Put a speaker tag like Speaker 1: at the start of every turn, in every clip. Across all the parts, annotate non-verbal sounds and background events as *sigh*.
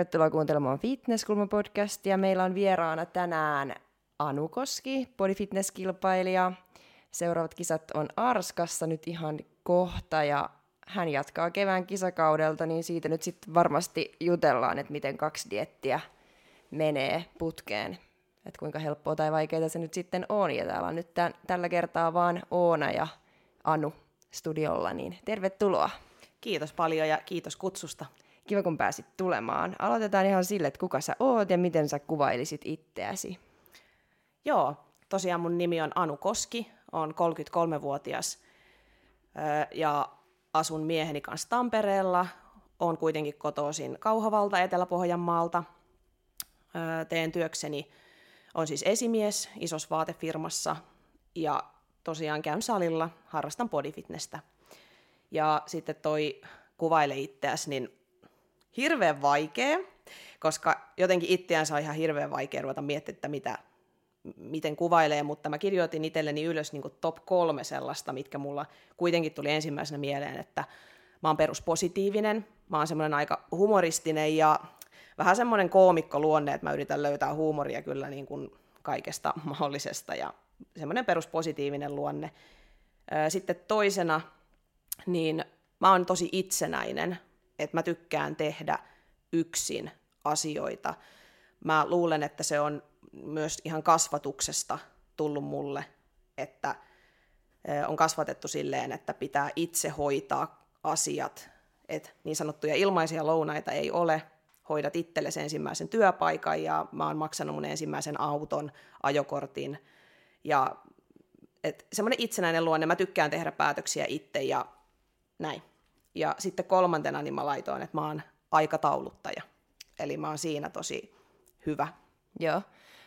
Speaker 1: Tervetuloa kuuntelemaan Fitnesskulma-podcastia. Meillä on vieraana tänään Anu Koski, bodyfitness-kilpailija. Seuraavat kisat on Arskassa nyt ihan kohta ja hän jatkaa kevään kisakaudelta, niin siitä nyt sitten varmasti jutellaan, että miten kaksi diettiä menee putkeen. Että kuinka helppoa tai vaikeaa se nyt sitten on. Ja täällä on nyt tämän, tällä kertaa vaan Oona ja Anu studiolla, niin tervetuloa.
Speaker 2: Kiitos paljon ja kiitos kutsusta.
Speaker 1: Kiva, kun pääsit tulemaan. Aloitetaan ihan sille, että kuka sä oot ja miten sä kuvailisit itseäsi.
Speaker 2: Joo, tosiaan mun nimi on Anu Koski, on 33-vuotias ja asun mieheni kanssa Tampereella. Olen kuitenkin kotoisin Kauhavalta Etelä-Pohjanmaalta. Teen työkseni, on siis esimies isossa vaatefirmassa ja tosiaan käyn salilla, harrastan bodyfitnessä. Ja sitten toi kuvaile itseäsi, niin hirveän vaikea, koska jotenkin itseänsä on ihan hirveän vaikea ruveta miettimään, että mitä, miten kuvailee, mutta mä kirjoitin itselleni ylös niin top kolme sellaista, mitkä mulla kuitenkin tuli ensimmäisenä mieleen, että mä oon peruspositiivinen, mä oon semmoinen aika humoristinen ja vähän semmoinen luonne, että mä yritän löytää huumoria kyllä niin kuin kaikesta *laughs* mahdollisesta ja semmoinen peruspositiivinen luonne. Sitten toisena, niin mä oon tosi itsenäinen, että mä tykkään tehdä yksin asioita. Mä luulen, että se on myös ihan kasvatuksesta tullut mulle, että on kasvatettu silleen, että pitää itse hoitaa asiat, että niin sanottuja ilmaisia lounaita ei ole, hoidat itsellesi ensimmäisen työpaikan ja mä oon maksanut mun ensimmäisen auton, ajokortin ja semmoinen itsenäinen luonne, mä tykkään tehdä päätöksiä itse ja näin. Ja sitten kolmantena niin mä laitoin, että mä oon aikatauluttaja. Eli mä oon siinä tosi hyvä.
Speaker 1: Joo.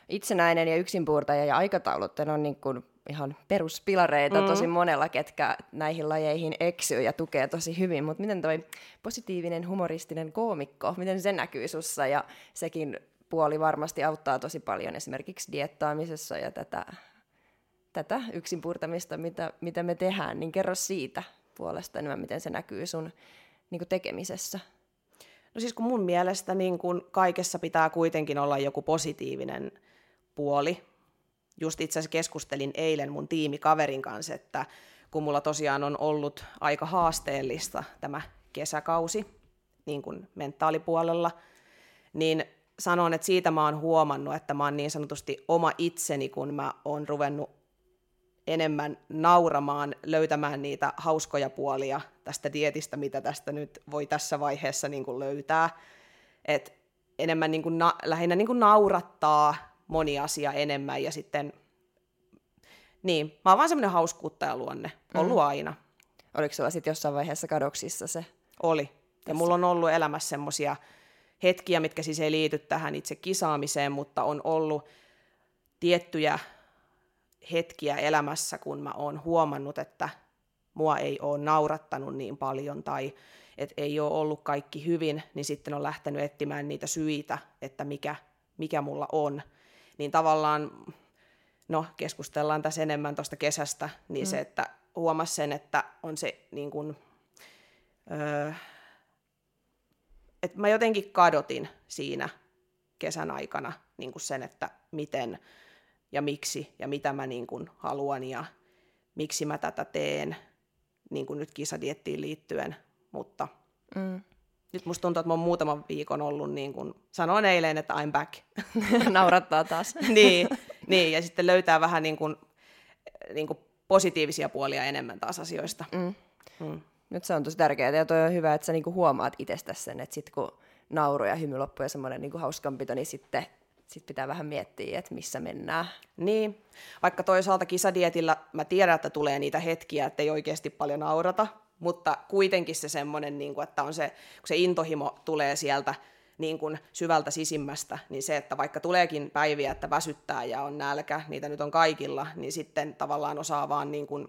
Speaker 1: Itsenäinen ja yksinpuurtaja ja aikatauluttaja on niin kuin ihan peruspilareita mm. tosi monella, ketkä näihin lajeihin eksyy ja tukee tosi hyvin. Mutta miten toi positiivinen, humoristinen koomikko, miten se näkyy sussa? Ja sekin puoli varmasti auttaa tosi paljon esimerkiksi diettaamisessa ja tätä, tätä yksinpuurtamista, mitä, mitä me tehdään. Niin kerro siitä puolesta enemmän, miten se näkyy sun niin kuin tekemisessä?
Speaker 2: No siis kun mun mielestä niin kun kaikessa pitää kuitenkin olla joku positiivinen puoli. Just itse asiassa keskustelin eilen mun tiimikaverin kanssa, että kun mulla tosiaan on ollut aika haasteellista tämä kesäkausi niin kuin mentaalipuolella, niin sanon, että siitä mä oon huomannut, että mä oon niin sanotusti oma itseni, kun mä oon ruvennut enemmän nauramaan, löytämään niitä hauskoja puolia tästä dietistä, mitä tästä nyt voi tässä vaiheessa niin kuin löytää. Et enemmän niin kuin na, lähinnä niin kuin naurattaa moni asia enemmän ja sitten, niin, mä oon vaan semmoinen hauskuuttajaluonne, ollut mm. aina.
Speaker 1: Oliko sulla sitten jossain vaiheessa kadoksissa se?
Speaker 2: Oli. Ja mulla on ollut elämässä semmoisia hetkiä, mitkä siis ei liity tähän itse kisaamiseen, mutta on ollut tiettyjä hetkiä elämässä, kun mä oon huomannut, että mua ei ole naurattanut niin paljon tai että ei ole ollut kaikki hyvin, niin sitten on lähtenyt etsimään niitä syitä, että mikä, mikä mulla on. Niin tavallaan, no keskustellaan tässä enemmän tuosta kesästä, niin mm. se, että huomas sen, että on se niin kuin, öö, että mä jotenkin kadotin siinä kesän aikana niin kuin sen, että miten ja miksi ja mitä mä niin kuin haluan ja miksi mä tätä teen, niin kuin nyt kisadiettiin liittyen, mutta mm. nyt musta tuntuu, että mä oon muutaman viikon ollut, niin kuin sanoin eilen, että I'm back. *laughs*
Speaker 1: Naurattaa taas. *laughs*
Speaker 2: niin, niin, ja sitten löytää vähän niin kuin, niin kuin positiivisia puolia enemmän taas asioista. Mm.
Speaker 1: Mm. Nyt se on tosi tärkeää, ja toi on hyvä, että sä niinku huomaat itsestäsi sen, että sitten kun nauru ja hymy loppuu ja semmoinen niinku hauskanpito, niin sitten sitten pitää vähän miettiä, että missä mennään.
Speaker 2: Niin, vaikka toisaalta kisadietillä mä tiedän, että tulee niitä hetkiä, että ei oikeasti paljon naurata, mutta kuitenkin se semmoinen, niin kuin, että on se, kun se intohimo tulee sieltä niin kuin syvältä sisimmästä, niin se, että vaikka tuleekin päiviä, että väsyttää ja on nälkä, niitä nyt on kaikilla, niin sitten tavallaan osaa vaan niin kuin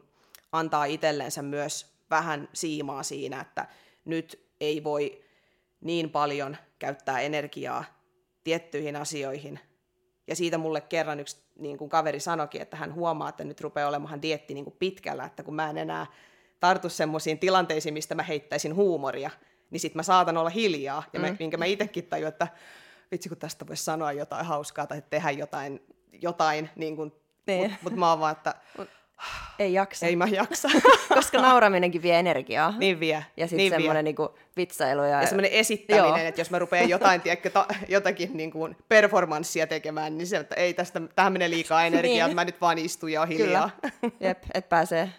Speaker 2: antaa itsellensä myös vähän siimaa siinä, että nyt ei voi niin paljon käyttää energiaa tiettyihin asioihin. Ja siitä mulle kerran yksi niin kuin kaveri sanoikin, että hän huomaa, että nyt rupeaa olemaan dietti niin kuin pitkällä, että kun mä en enää tartu semmoisiin tilanteisiin, mistä mä heittäisin huumoria, niin sit mä saatan olla hiljaa, ja mä, mm. minkä mä itsekin tajun, että vitsi kun tästä voisi sanoa jotain hauskaa tai tehdä jotain, jotain niin kuin, niin. mutta mut mä oon vaan, että
Speaker 1: ei jaksa.
Speaker 2: Ei mä jaksa. *laughs*
Speaker 1: Koska nauraminenkin vie energiaa.
Speaker 2: Niin vie.
Speaker 1: Ja sitten niin semmoinen niinku vitsailu. Ja,
Speaker 2: ja semmoinen esittäminen, että jos mä rupean jotain, tiedätkö, ta, jotakin niinku performanssia tekemään, niin se, että ei tästä, tähän menee liikaa energiaa, niin. mä nyt vaan istun ja hiljaa.
Speaker 1: Kyllä. Jep, et pääsee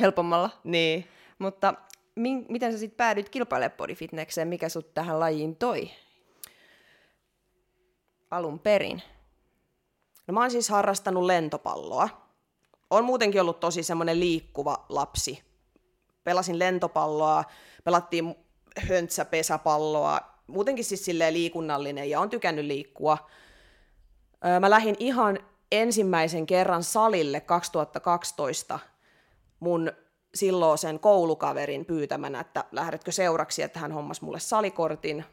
Speaker 1: helpommalla.
Speaker 2: Niin.
Speaker 1: Mutta min, miten sä sitten päädyit kilpailemaan bodyfitnekseen? Mikä sut tähän lajiin toi? Alun perin.
Speaker 2: No mä oon siis harrastanut lentopalloa on muutenkin ollut tosi semmoinen liikkuva lapsi. Pelasin lentopalloa, pelattiin höntsäpesäpalloa, muutenkin siis silleen liikunnallinen ja on tykännyt liikkua. Mä lähdin ihan ensimmäisen kerran salille 2012 mun silloisen koulukaverin pyytämänä, että lähdetkö seuraksi, että hän hommasi mulle salikortin.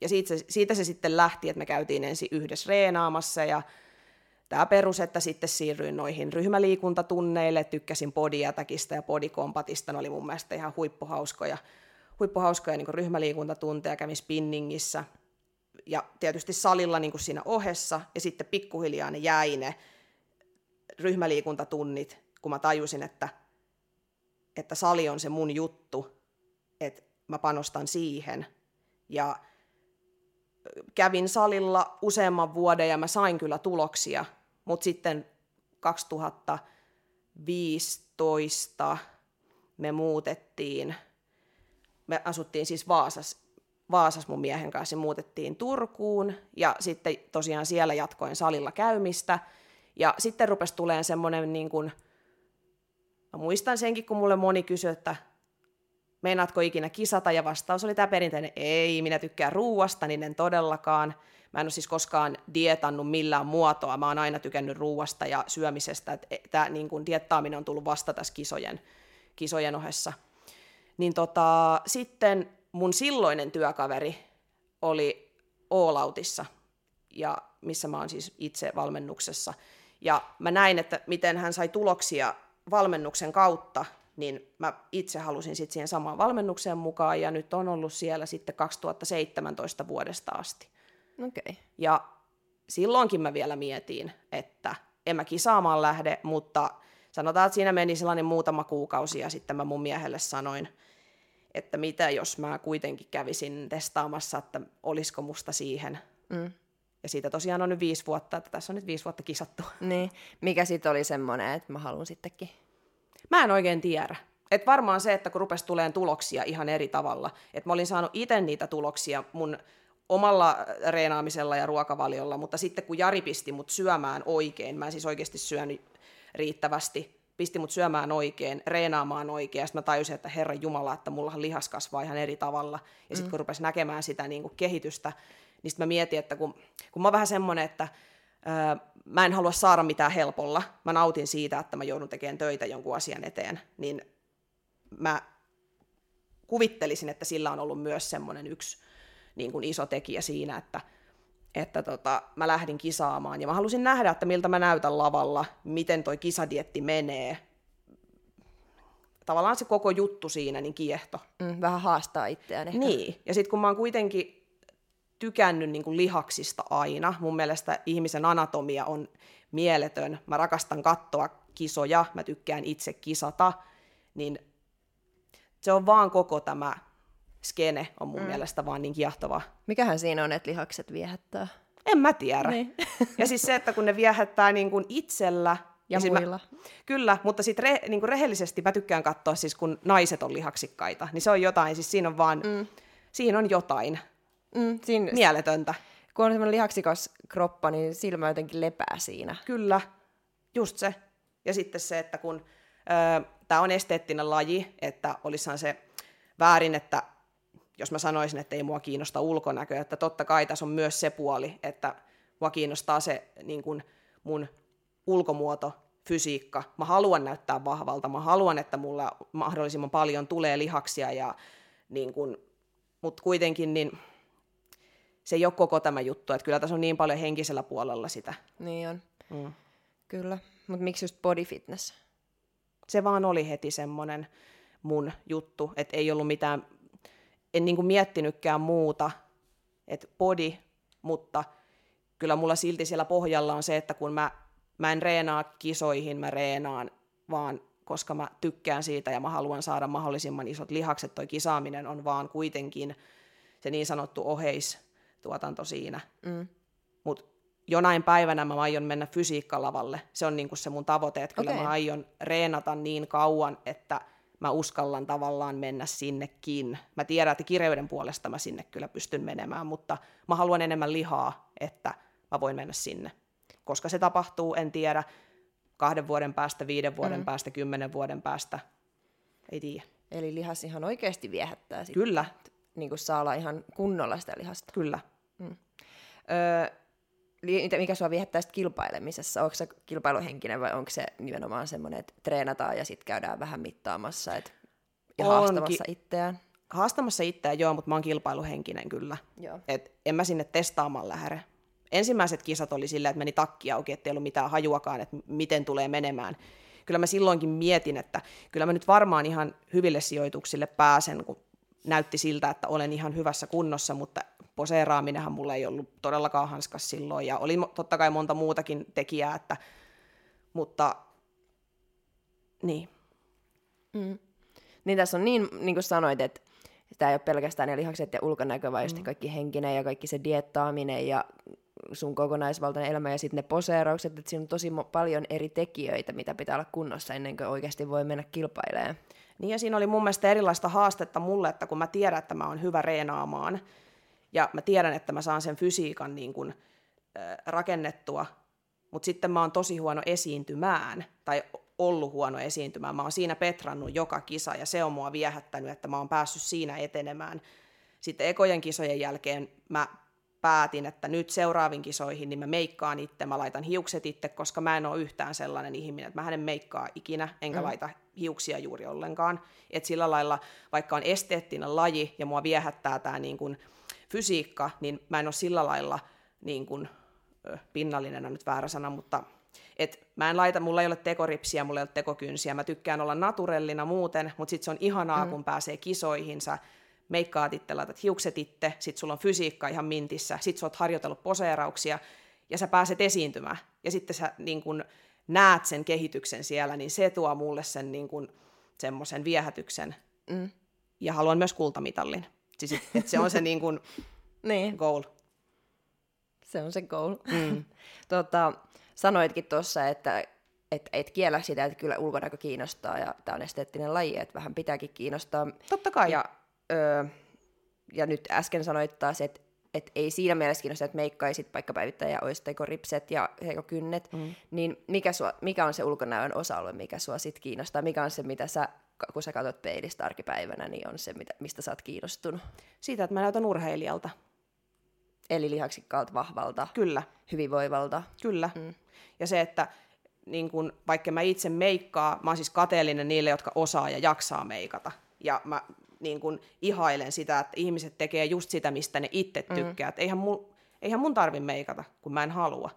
Speaker 2: Ja siitä se, siitä se sitten lähti, että me käytiin ensin yhdessä reenaamassa ja tämä perus, että sitten siirryin noihin ryhmäliikuntatunneille, tykkäsin podiatakista ja podikompatista, ne oli mun mielestä ihan huippuhauskoja, huippuhauskoja niin ryhmäliikuntatunteja, kävin spinningissä ja tietysti salilla niin kuin siinä ohessa. Ja sitten pikkuhiljaa ne jäi ne ryhmäliikuntatunnit, kun mä tajusin, että, että sali on se mun juttu, että mä panostan siihen. Ja kävin salilla useamman vuoden ja mä sain kyllä tuloksia, mutta sitten 2015 me muutettiin, me asuttiin siis Vaasas, Vaasas mun miehen kanssa, muutettiin Turkuun ja sitten tosiaan siellä jatkoin salilla käymistä. Ja sitten rupesi tulemaan semmoinen, niin kuin, mä muistan senkin, kun mulle moni kysyi, että meinaatko ikinä kisata, ja vastaus oli tämä perinteinen, ei, minä tykkään ruuasta, niin en todellakaan. Mä en ole siis koskaan dietannut millään muotoa, mä oon aina tykännyt ruuasta ja syömisestä, tämä niin kuin diettaaminen on tullut vasta tässä kisojen, kisojen ohessa. Niin tota, sitten mun silloinen työkaveri oli Oolautissa, ja missä mä oon siis itse valmennuksessa. Ja mä näin, että miten hän sai tuloksia valmennuksen kautta, niin mä itse halusin sitten siihen samaan valmennukseen mukaan, ja nyt on ollut siellä sitten 2017 vuodesta asti.
Speaker 1: Okay.
Speaker 2: Ja silloinkin mä vielä mietin, että en mä kisaamaan lähde, mutta sanotaan, että siinä meni sellainen muutama kuukausi ja sitten mä mun miehelle sanoin, että mitä jos mä kuitenkin kävisin testaamassa, että olisiko musta siihen. Mm. Ja siitä tosiaan on nyt viisi vuotta, että tässä on nyt viisi vuotta kisattu. *laughs*
Speaker 1: Niin, mikä sitten oli semmoinen, että mä haluan sittenkin?
Speaker 2: Mä en oikein tiedä. Et varmaan se, että kun rupesi tulemaan tuloksia ihan eri tavalla, että mä olin saanut itse niitä tuloksia mun omalla reenaamisella ja ruokavaliolla, mutta sitten kun Jari pisti mut syömään oikein, mä en siis oikeasti syönyt riittävästi, pisti mut syömään oikein, reenaamaan oikein, ja sitten mä tajusin, että Herra Jumala, että mullahan lihas kasvaa ihan eri tavalla, ja sitten mm. kun rupesi näkemään sitä niin kuin kehitystä, niin sitten mä mietin, että kun, kun mä oon vähän semmoinen, että öö, mä en halua saada mitään helpolla, mä nautin siitä, että mä joudun tekemään töitä jonkun asian eteen, niin mä kuvittelisin, että sillä on ollut myös semmoinen yksi niin kuin iso tekijä siinä, että, että tota, mä lähdin kisaamaan ja mä halusin nähdä, että miltä mä näytän lavalla, miten toi kisadietti menee. Tavallaan se koko juttu siinä niin kiehto.
Speaker 1: Mm, vähän haastaa itseään ehkä.
Speaker 2: Niin, ja sitten kun mä oon kuitenkin tykännyt niin kuin lihaksista aina, mun mielestä ihmisen anatomia on mieletön, mä rakastan katsoa kisoja, mä tykkään itse kisata, niin se on vaan koko tämä skene on mun mm. mielestä vaan niin kiehtova.
Speaker 1: Mikähän siinä on, että lihakset viehättää?
Speaker 2: En mä tiedä. Niin. *laughs* ja siis se, että kun ne viehättää niin kuin itsellä.
Speaker 1: Ja, ja muilla.
Speaker 2: Mä, kyllä, mutta sitten re, niin rehellisesti mä tykkään katsoa siis, kun naiset on lihaksikkaita. Niin se on jotain, siis siinä on vaan, mm. siinä on jotain mm, siinä, mieletöntä.
Speaker 1: Kun on semmoinen lihaksikas kroppa, niin silmä jotenkin lepää siinä.
Speaker 2: Kyllä, just se. Ja sitten se, että kun tämä on esteettinen laji, että olisihan se väärin, että jos mä sanoisin, että ei mua kiinnosta ulkonäkö, että totta kai tässä on myös se puoli, että mua kiinnostaa se niin kuin mun ulkomuoto, fysiikka. Mä haluan näyttää vahvalta, mä haluan, että mulla mahdollisimman paljon tulee lihaksia, ja niin kuin, mutta kuitenkin niin se ei ole koko tämä juttu, että kyllä tässä on niin paljon henkisellä puolella sitä.
Speaker 1: Niin on, mm. kyllä. Mutta miksi just body fitness?
Speaker 2: Se vaan oli heti semmoinen mun juttu, että ei ollut mitään en niin kuin miettinytkään muuta, että body, mutta kyllä mulla silti siellä pohjalla on se, että kun mä, mä en reenaa kisoihin, mä reenaan vaan koska mä tykkään siitä ja mä haluan saada mahdollisimman isot lihakset. Toi kisaaminen on vaan kuitenkin se niin sanottu oheistuotanto siinä. Mm. Mutta jonain päivänä mä aion mennä fysiikkalavalle. Se on niinku se mun tavoite, että kyllä okay. mä aion reenata niin kauan, että mä uskallan tavallaan mennä sinnekin. Mä tiedän, että kireyden puolesta mä sinne kyllä pystyn menemään, mutta mä haluan enemmän lihaa, että mä voin mennä sinne. Koska se tapahtuu, en tiedä kahden vuoden päästä, viiden vuoden mm. päästä, kymmenen vuoden päästä. Ei tiedä.
Speaker 1: Eli lihas ihan oikeasti viehättää
Speaker 2: sitten. Kyllä.
Speaker 1: Niin kuin saa olla ihan kunnolla sitä lihasta.
Speaker 2: Kyllä. Mm.
Speaker 1: Öö, mikä sua viehättää sitten kilpailemisessa? Onko se kilpailuhenkinen vai onko se nimenomaan semmoinen, että treenataan ja sitten käydään vähän mittaamassa et, ja Onkin. haastamassa itseään?
Speaker 2: Haastamassa itseään joo, mutta mä oon kilpailuhenkinen kyllä. Joo. Et en mä sinne testaamaan lähde ensimmäiset kisat oli sillä, että meni takki auki, ettei ollut mitään hajuakaan, että miten tulee menemään. Kyllä mä silloinkin mietin, että kyllä mä nyt varmaan ihan hyville sijoituksille pääsen, kun näytti siltä, että olen ihan hyvässä kunnossa, mutta poseeraaminenhan mulla ei ollut todellakaan hanskas silloin, ja oli totta kai monta muutakin tekijää, että, mutta niin.
Speaker 1: Mm. Niin tässä on niin, niin kuin sanoit, että tämä ei ole pelkästään ne lihakset ja ulkonäkö, vaan mm. kaikki henkinen ja kaikki se diettaaminen ja sun kokonaisvaltainen elämä ja sitten ne poseeraukset, että siinä on tosi paljon eri tekijöitä, mitä pitää olla kunnossa ennen kuin oikeasti voi mennä kilpailemaan.
Speaker 2: Niin ja siinä oli mun mielestä erilaista haastetta mulle, että kun mä tiedän, että mä oon hyvä reenaamaan ja mä tiedän, että mä saan sen fysiikan niin kun, äh, rakennettua, mutta sitten mä oon tosi huono esiintymään tai ollut huono esiintymään. Mä oon siinä petrannut joka kisa ja se on mua viehättänyt, että mä oon päässyt siinä etenemään. Sitten ekojen kisojen jälkeen mä päätin, että nyt seuraaviin kisoihin niin mä meikkaan itse, mä laitan hiukset itse, koska mä en ole yhtään sellainen ihminen, että mä en meikkaa ikinä, enkä mm. laita hiuksia juuri ollenkaan. Et sillä lailla, vaikka on esteettinen laji ja mua viehättää tämä niin kuin fysiikka, niin mä en ole sillä lailla niin kuin, pinnallinen on nyt väärä sana, mutta et mä en laita, mulla ei ole tekoripsiä, mulla ei ole tekokynsiä, mä tykkään olla naturellina muuten, mutta sitten se on ihanaa, mm. kun pääsee kisoihin, sä meikkaat itse, laitat hiukset itse, sit sulla on fysiikka ihan mintissä, sit sä oot harjoitellut poseerauksia ja sä pääset esiintymään. Ja sitten sä niin kun näet sen kehityksen siellä, niin se tuo mulle sen niin kun, semmoisen viehätyksen. Mm. Ja haluan myös kultamitallin. Siis, että se on se *laughs* niin kun, niin. goal.
Speaker 1: Se on se goal. Mm. *laughs* tota, sanoitkin tuossa, että et, et kiellä sitä, että kyllä ulkonäkö kiinnostaa ja tämä on esteettinen laji, että vähän pitääkin kiinnostaa.
Speaker 2: Totta kai.
Speaker 1: Ja öö, ja nyt äsken sanoit taas, että et ei siinä mielessä kiinnosta, että meikkaisit paikkapäivittäjä, olisi ripset ja kynnet, mm. niin mikä, sua, mikä on se ulkonäön osa-alue, mikä sua sit kiinnostaa? Mikä on se, mitä sä, kun sä katsot peilistä arkipäivänä, niin on se, mitä, mistä sä oot kiinnostunut?
Speaker 2: Siitä, että mä näytän urheilijalta.
Speaker 1: Eli lihaksikkaalta, vahvalta,
Speaker 2: Kyllä.
Speaker 1: hyvinvoivalta.
Speaker 2: Kyllä. Mm. Ja se, että niin kun, vaikka mä itse meikkaa, mä oon siis kateellinen niille, jotka osaa ja jaksaa meikata. Ja mä niin kuin ihailen sitä, että ihmiset tekee just sitä, mistä ne itse mm. tykkää. Mm. eihän, mun, eihän mun tarvi meikata, kun mä en halua.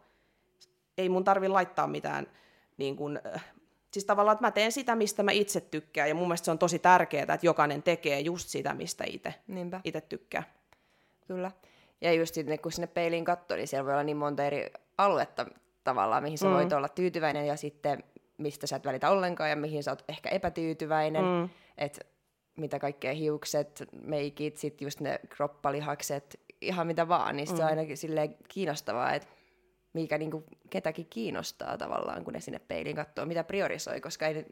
Speaker 2: Ei mun tarvi laittaa mitään, niin kuin, äh, siis tavallaan, että mä teen sitä, mistä mä itse tykkään. Ja mun mielestä se on tosi tärkeää, että jokainen tekee just sitä, mistä itse tykkää.
Speaker 1: Kyllä. Ja just sitten, kun sinne peiliin katsoo, niin siellä voi olla niin monta eri aluetta tavallaan, mihin sä mm. voit olla tyytyväinen ja sitten mistä sä et välitä ollenkaan ja mihin sä oot ehkä epätyytyväinen. Mm. Että mitä kaikkea hiukset, meikit, sit just ne kroppalihakset, ihan mitä vaan, niin mm. se on mm. ainakin silleen kiinnostavaa, että mikä niinku ketäkin kiinnostaa tavallaan, kun ne sinne peiliin katsoo, mitä priorisoi, koska ei,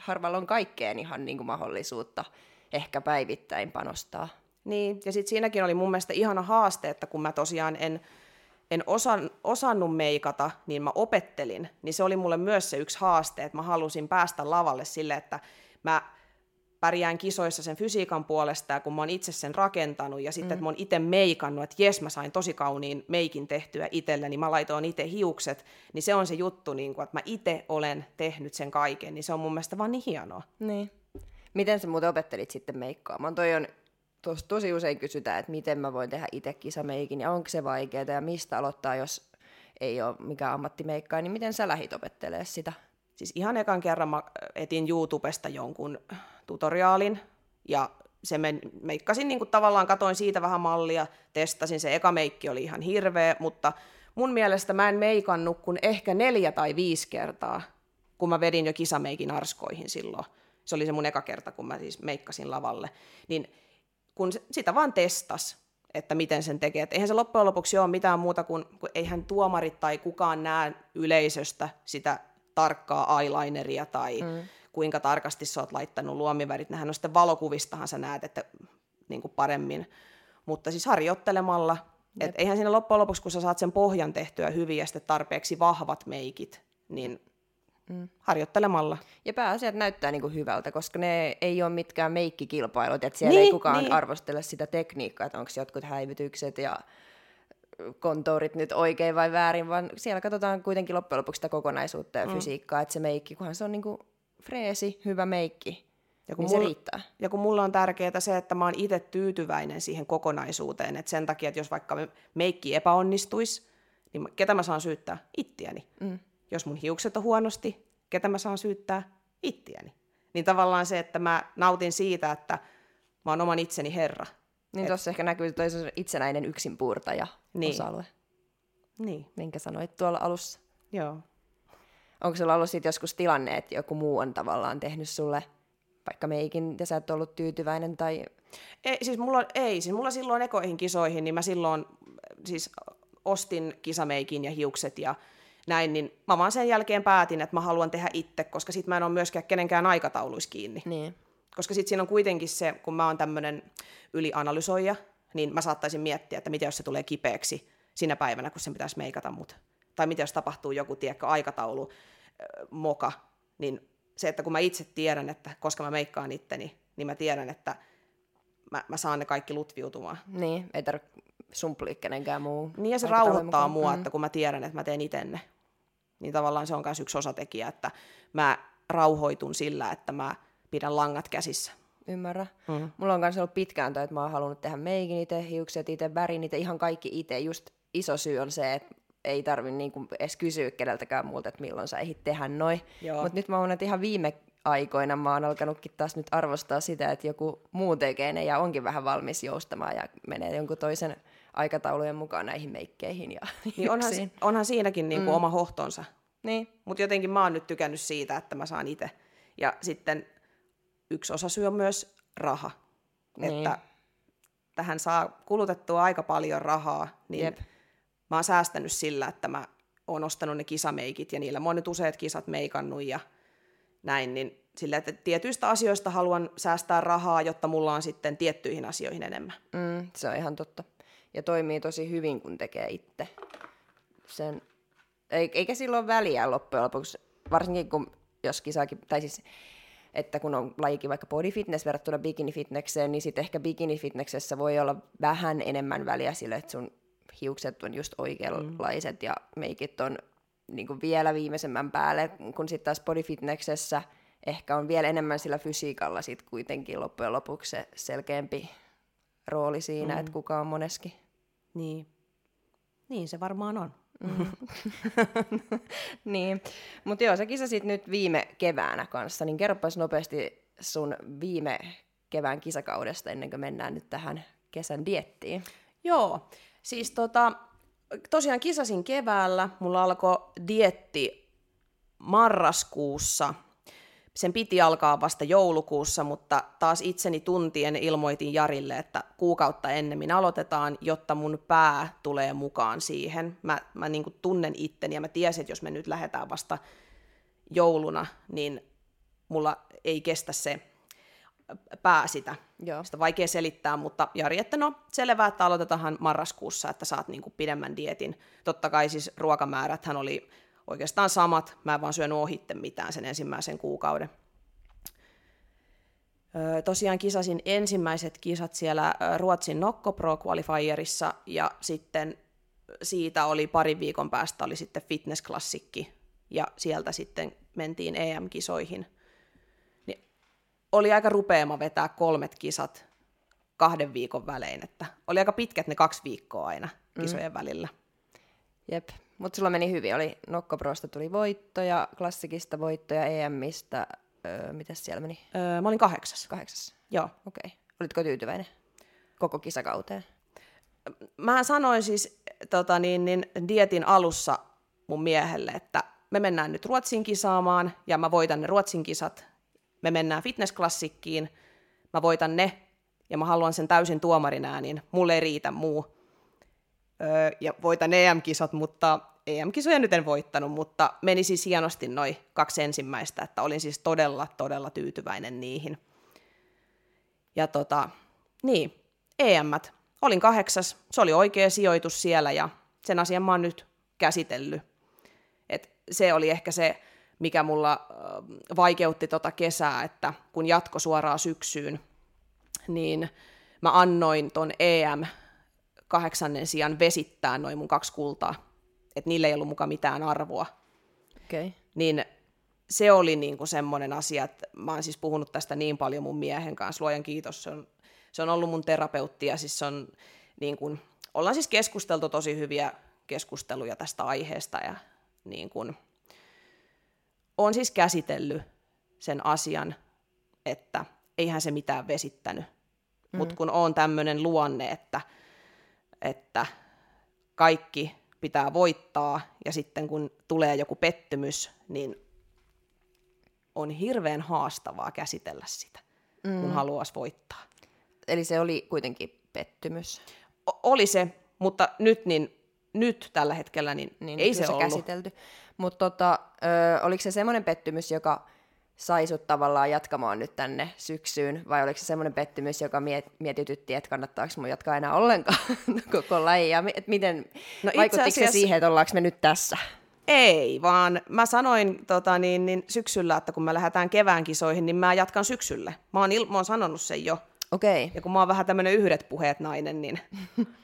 Speaker 1: harvalla on kaikkeen ihan niinku mahdollisuutta ehkä päivittäin panostaa.
Speaker 2: Niin, ja sitten siinäkin oli mun mielestä ihana haaste, että kun mä tosiaan en, en osan, osannut meikata, niin mä opettelin, niin se oli mulle myös se yksi haaste, että mä halusin päästä lavalle sille, että mä pärjään kisoissa sen fysiikan puolesta, ja kun mä oon itse sen rakentanut, ja sitten, mm. että mä oon itse meikannut, että jes, mä sain tosi kauniin meikin tehtyä itselleni, mä laitoin itse hiukset, niin se on se juttu, niin kun, että mä itse olen tehnyt sen kaiken, niin se on mun mielestä vaan niin hienoa.
Speaker 1: Niin. Miten sä muuten opettelit sitten meikkaamaan? Toi on tos, tosi usein kysytään, että miten mä voin tehdä itse kisameikin, ja onko se vaikeaa, ja mistä aloittaa, jos ei ole mikään ammattimeikkaa, niin miten sä lähit opettelemaan sitä?
Speaker 2: Siis ihan ekan kerran mä etin YouTubesta jonkun tutoriaalin ja se men, meikkasin niin kuin tavallaan, katoin siitä vähän mallia, testasin, se eka meikki oli ihan hirveä, mutta mun mielestä mä en meikannut kuin ehkä neljä tai viisi kertaa, kun mä vedin jo kisameikin arskoihin silloin. Se oli se mun eka kerta, kun mä siis meikkasin lavalle. Niin kun sitä vaan testas, että miten sen tekee. Et eihän se loppujen lopuksi ole mitään muuta kuin, kun eihän tuomarit tai kukaan näe yleisöstä sitä tarkkaa eyelineria tai mm. Kuinka tarkasti sä oot laittanut luomivärit. Nehän on sitten valokuvistahan sä näet, että niin kuin paremmin. Mutta siis harjoittelemalla, että eihän siinä loppujen lopuksi, kun sä saat sen pohjan tehtyä hyvin ja sitten tarpeeksi vahvat meikit, niin mm. harjoittelemalla.
Speaker 1: Ja pääasiat näyttää niin kuin hyvältä, koska ne ei ole mitkään meikkikilpailut, että siellä niin, ei kukaan niin. arvostele sitä tekniikkaa, että onko jotkut häivytykset ja kontourit nyt oikein vai väärin, vaan siellä katsotaan kuitenkin loppujen lopuksi sitä kokonaisuutta ja mm. fysiikkaa, että se meikki, kunhan se on niin kuin freesi, hyvä meikki, ja kun niin mulla, se riittää.
Speaker 2: Ja kun mulla on tärkeää se, että mä oon itse tyytyväinen siihen kokonaisuuteen, että sen takia, että jos vaikka meikki epäonnistuisi, niin ketä mä saan syyttää? Ittiäni. Mm. Jos mun hiukset on huonosti, ketä mä saan syyttää? Ittiäni. Niin tavallaan se, että mä nautin siitä, että mä oon oman itseni herra.
Speaker 1: Niin tuossa ehkä näkyy toi itsenäinen yksinpuurtaja niin. osa-alue.
Speaker 2: Niin.
Speaker 1: Minkä sanoit tuolla alussa.
Speaker 2: Joo.
Speaker 1: Onko sulla ollut sit joskus tilanne, että joku muu on tavallaan tehnyt sulle vaikka meikin, ja sä et ollut tyytyväinen tai...
Speaker 2: Ei, siis mulla, ei, siis mulla silloin ekoihin kisoihin, niin mä silloin siis ostin kisameikin ja hiukset ja näin, niin mä vaan sen jälkeen päätin, että mä haluan tehdä itse, koska sit mä en ole myöskään kenenkään aikatauluissa kiinni.
Speaker 1: Niin.
Speaker 2: Koska sit siinä on kuitenkin se, kun mä oon tämmönen ylianalysoija, niin mä saattaisin miettiä, että mitä jos se tulee kipeäksi sinä päivänä, kun sen pitäisi meikata mut. Tai mitä jos tapahtuu joku, tiedätkö, aikataulu, moka, niin se, että kun mä itse tiedän, että koska mä meikkaan itteni, niin mä tiedän, että mä, mä saan ne kaikki lutviutumaan.
Speaker 1: Niin, ei tarvitse sumplia kenenkään muu.
Speaker 2: Niin ja se rauhoittaa mua, mm. että kun mä tiedän, että mä teen itenne. Niin tavallaan se on myös yksi osatekijä, että mä rauhoitun sillä, että mä pidän langat käsissä.
Speaker 1: Ymmärrä. Mm. Mulla on myös ollut pitkään toi, että mä oon halunnut tehdä meikin itse, hiukset itse, värin itse, ihan kaikki itse. Just iso syy on se, että ei tarvi niinku edes kysyä keneltäkään muulta, että milloin sä ehdit tehdä noin. Mutta nyt mä oon, että ihan viime aikoina mä oon alkanutkin taas nyt arvostaa sitä, että joku muu tekee ne ja onkin vähän valmis joustamaan ja menee jonkun toisen aikataulujen mukaan näihin meikkeihin ja
Speaker 2: niin *laughs* onhan, onhan siinäkin niinku mm. oma hohtonsa.
Speaker 1: Niin.
Speaker 2: Mutta jotenkin mä oon nyt tykännyt siitä, että mä saan itse. Ja sitten yksi osa syö myös raha. Niin. Että tähän saa kulutettua aika paljon rahaa, niin Jep mä oon säästänyt sillä, että mä oon ostanut ne kisameikit ja niillä mä oon nyt useat kisat meikannut ja näin, niin sillä, että tietyistä asioista haluan säästää rahaa, jotta mulla on sitten tiettyihin asioihin enemmän.
Speaker 1: Mm, se on ihan totta. Ja toimii tosi hyvin, kun tekee itse. Sen, eikä silloin väliä loppujen lopuksi, varsinkin kun jos kisaakin, tai siis että kun on lajikin vaikka body fitness verrattuna bikini fitnesseen, niin sitten ehkä bikini fitnessessä voi olla vähän enemmän väliä sille, että sun hiukset on just oikeanlaiset mm. ja meikit on niin kuin vielä viimeisemmän päälle, kun sitten taas bodyfitnessessä ehkä on vielä enemmän sillä fysiikalla sit kuitenkin loppujen lopuksi se selkeämpi rooli siinä, mm. että kuka on moneski.
Speaker 2: Niin. Niin se varmaan on. Mm. *laughs*
Speaker 1: niin, mutta joo, sä kisasit nyt viime keväänä kanssa, niin kerropas nopeasti sun viime kevään kisakaudesta ennen kuin mennään nyt tähän kesän diettiin.
Speaker 2: Joo, Siis tota, tosiaan kisasin keväällä, mulla alkoi dietti marraskuussa. Sen piti alkaa vasta joulukuussa, mutta taas itseni tuntien ilmoitin Jarille, että kuukautta ennemmin aloitetaan, jotta mun pää tulee mukaan siihen. Mä, mä niin tunnen itteni ja mä tiesin, että jos me nyt lähdetään vasta jouluna, niin mulla ei kestä se pää sitä. Joo. Sitä vaikea selittää, mutta Jari, että no selvää, että aloitetaan marraskuussa, että saat niinku pidemmän dietin. Totta kai siis ruokamäärät hän oli oikeastaan samat, mä en vaan syönyt ohitte mitään sen ensimmäisen kuukauden. Öö, tosiaan kisasin ensimmäiset kisat siellä Ruotsin Nokko Pro Qualifierissa ja sitten siitä oli parin viikon päästä oli sitten fitnessklassikki ja sieltä sitten mentiin EM-kisoihin – oli aika rupeama vetää kolmet kisat kahden viikon välein, että oli aika pitkät ne kaksi viikkoa aina mm. kisojen mm. välillä.
Speaker 1: Jep, mutta sulla meni hyvin. Oli Nokkoprosta tuli voittoja, klassikista voittoja, EMistä. Öö, mitäs siellä meni?
Speaker 2: Öö, mä olin kahdeksas.
Speaker 1: Kahdeksas?
Speaker 2: Joo.
Speaker 1: Okei. Okay. Olitko tyytyväinen koko kisakauteen?
Speaker 2: Mä sanoin siis tota niin, niin dietin alussa mun miehelle, että me mennään nyt Ruotsin kisaamaan ja mä voitan ne Ruotsin kisat. Me mennään fitnessklassikkiin, mä voitan ne ja mä haluan sen täysin tuomarin äänin. Mulle ei riitä muu. Öö, ja voitan EM-kisat, mutta EM-kisoja nyt en voittanut, mutta meni siis hienosti noin kaksi ensimmäistä, että olin siis todella, todella tyytyväinen niihin. Ja tota, niin, em Olin kahdeksas, se oli oikea sijoitus siellä ja sen asian mä oon nyt käsitellyt. Et se oli ehkä se, mikä mulla vaikeutti tota kesää, että kun jatko suoraan syksyyn, niin mä annoin ton EM kahdeksannen sijaan vesittää noin mun kaksi kultaa. Että niille ei ollut mukaan mitään arvoa.
Speaker 1: Okay.
Speaker 2: Niin se oli niinku semmoinen asia, että mä oon siis puhunut tästä niin paljon mun miehen kanssa, luojan kiitos, se on, se on ollut mun terapeutti ja siis se on niin kuin, ollaan siis keskusteltu tosi hyviä keskusteluja tästä aiheesta ja niin kuin, on siis käsitellyt sen asian, että eihän se mitään vesittänyt. Mm. Mutta kun on tämmöinen luonne, että, että kaikki pitää voittaa ja sitten kun tulee joku pettymys, niin on hirveän haastavaa käsitellä sitä, mm. kun haluaisi voittaa.
Speaker 1: Eli se oli kuitenkin pettymys?
Speaker 2: O- oli se, mutta nyt, niin, nyt tällä hetkellä niin, niin ei se, se ollut.
Speaker 1: käsitelty. Mutta tota, oliko se semmoinen pettymys, joka sai sut tavallaan jatkamaan nyt tänne syksyyn, vai oliko se semmoinen pettymys, joka miet, mietitytti, että kannattaako mun jatkaa enää ollenkaan *laughs* koko laji, ja et miten, no vaikuttiko asiassa... se siihen, että ollaanko me nyt tässä?
Speaker 2: Ei, vaan mä sanoin tota, niin, niin syksyllä, että kun me lähdetään kevään kisoihin, niin mä jatkan syksylle. Mä oon, il- mä oon sanonut sen jo.
Speaker 1: Okei. Okay.
Speaker 2: Ja kun mä oon vähän tämmöinen yhdet puheet nainen, niin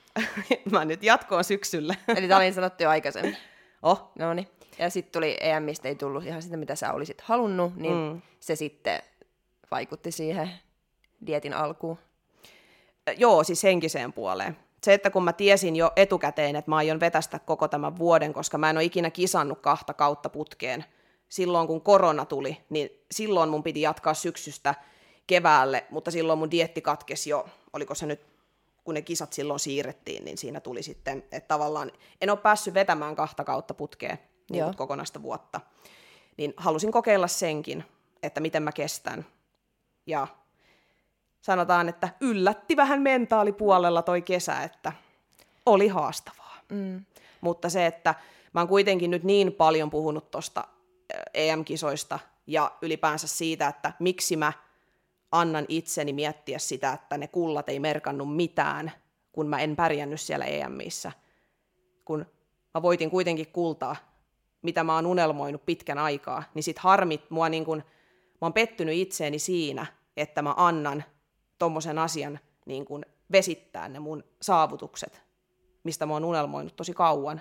Speaker 2: *laughs* mä nyt jatkoon syksylle.
Speaker 1: Eli tämä oli sanottu jo aikaisemmin. *laughs*
Speaker 2: Oh.
Speaker 1: No niin. Ja sitten tuli EMistä ei tullut ihan sitä, mitä sä olisit halunnut, niin mm. se sitten vaikutti siihen dietin alkuun.
Speaker 2: Joo, siis henkiseen puoleen. Se, että kun mä tiesin jo etukäteen, että mä aion vetästä koko tämän vuoden, koska mä en ole ikinä kisannut kahta kautta putkeen. Silloin kun korona tuli, niin silloin mun piti jatkaa syksystä keväälle, mutta silloin mun dietti katkesi jo, oliko se nyt kun ne kisat silloin siirrettiin, niin siinä tuli sitten, että tavallaan en ole päässyt vetämään kahta kautta putkeen niin kokonaista vuotta. Niin halusin kokeilla senkin, että miten mä kestän. Ja sanotaan, että yllätti vähän mentaalipuolella toi kesä, että oli haastavaa. Mm. Mutta se, että mä oon kuitenkin nyt niin paljon puhunut tuosta EM-kisoista ja ylipäänsä siitä, että miksi mä annan itseni miettiä sitä, että ne kullat ei merkannut mitään, kun mä en pärjännyt siellä EMissä. Kun mä voitin kuitenkin kultaa mitä mä oon unelmoinut pitkän aikaa, niin sit harmit mua niin kun, mä oon pettynyt itseeni siinä, että mä annan tommosen asian niin kun vesittää ne mun saavutukset, mistä mä oon unelmoinut tosi kauan.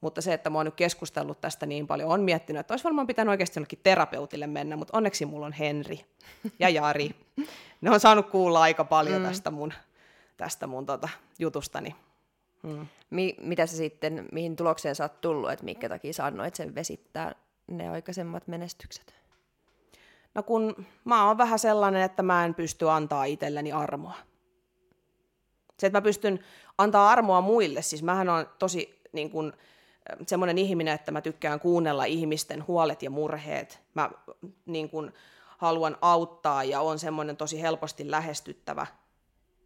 Speaker 2: Mutta se, että mä oon nyt keskustellut tästä niin paljon, on miettinyt, että olisi varmaan pitänyt oikeasti jollekin terapeutille mennä, mutta onneksi mulla on Henri ja Jari. Ne on saanut kuulla aika paljon mm. tästä mun, tästä mun tota, jutustani.
Speaker 1: Hmm. Mi- mitä se sitten, mihin tulokseen sä oot tullut, että minkä takia sä annoit sen vesittää ne aikaisemmat menestykset?
Speaker 2: No kun mä oon vähän sellainen, että mä en pysty antaa itselleni armoa. Se, että mä pystyn antaa armoa muille, siis mähän on tosi niin kun, semmoinen ihminen, että mä tykkään kuunnella ihmisten huolet ja murheet. Mä niin kun, haluan auttaa ja on semmoinen tosi helposti lähestyttävä.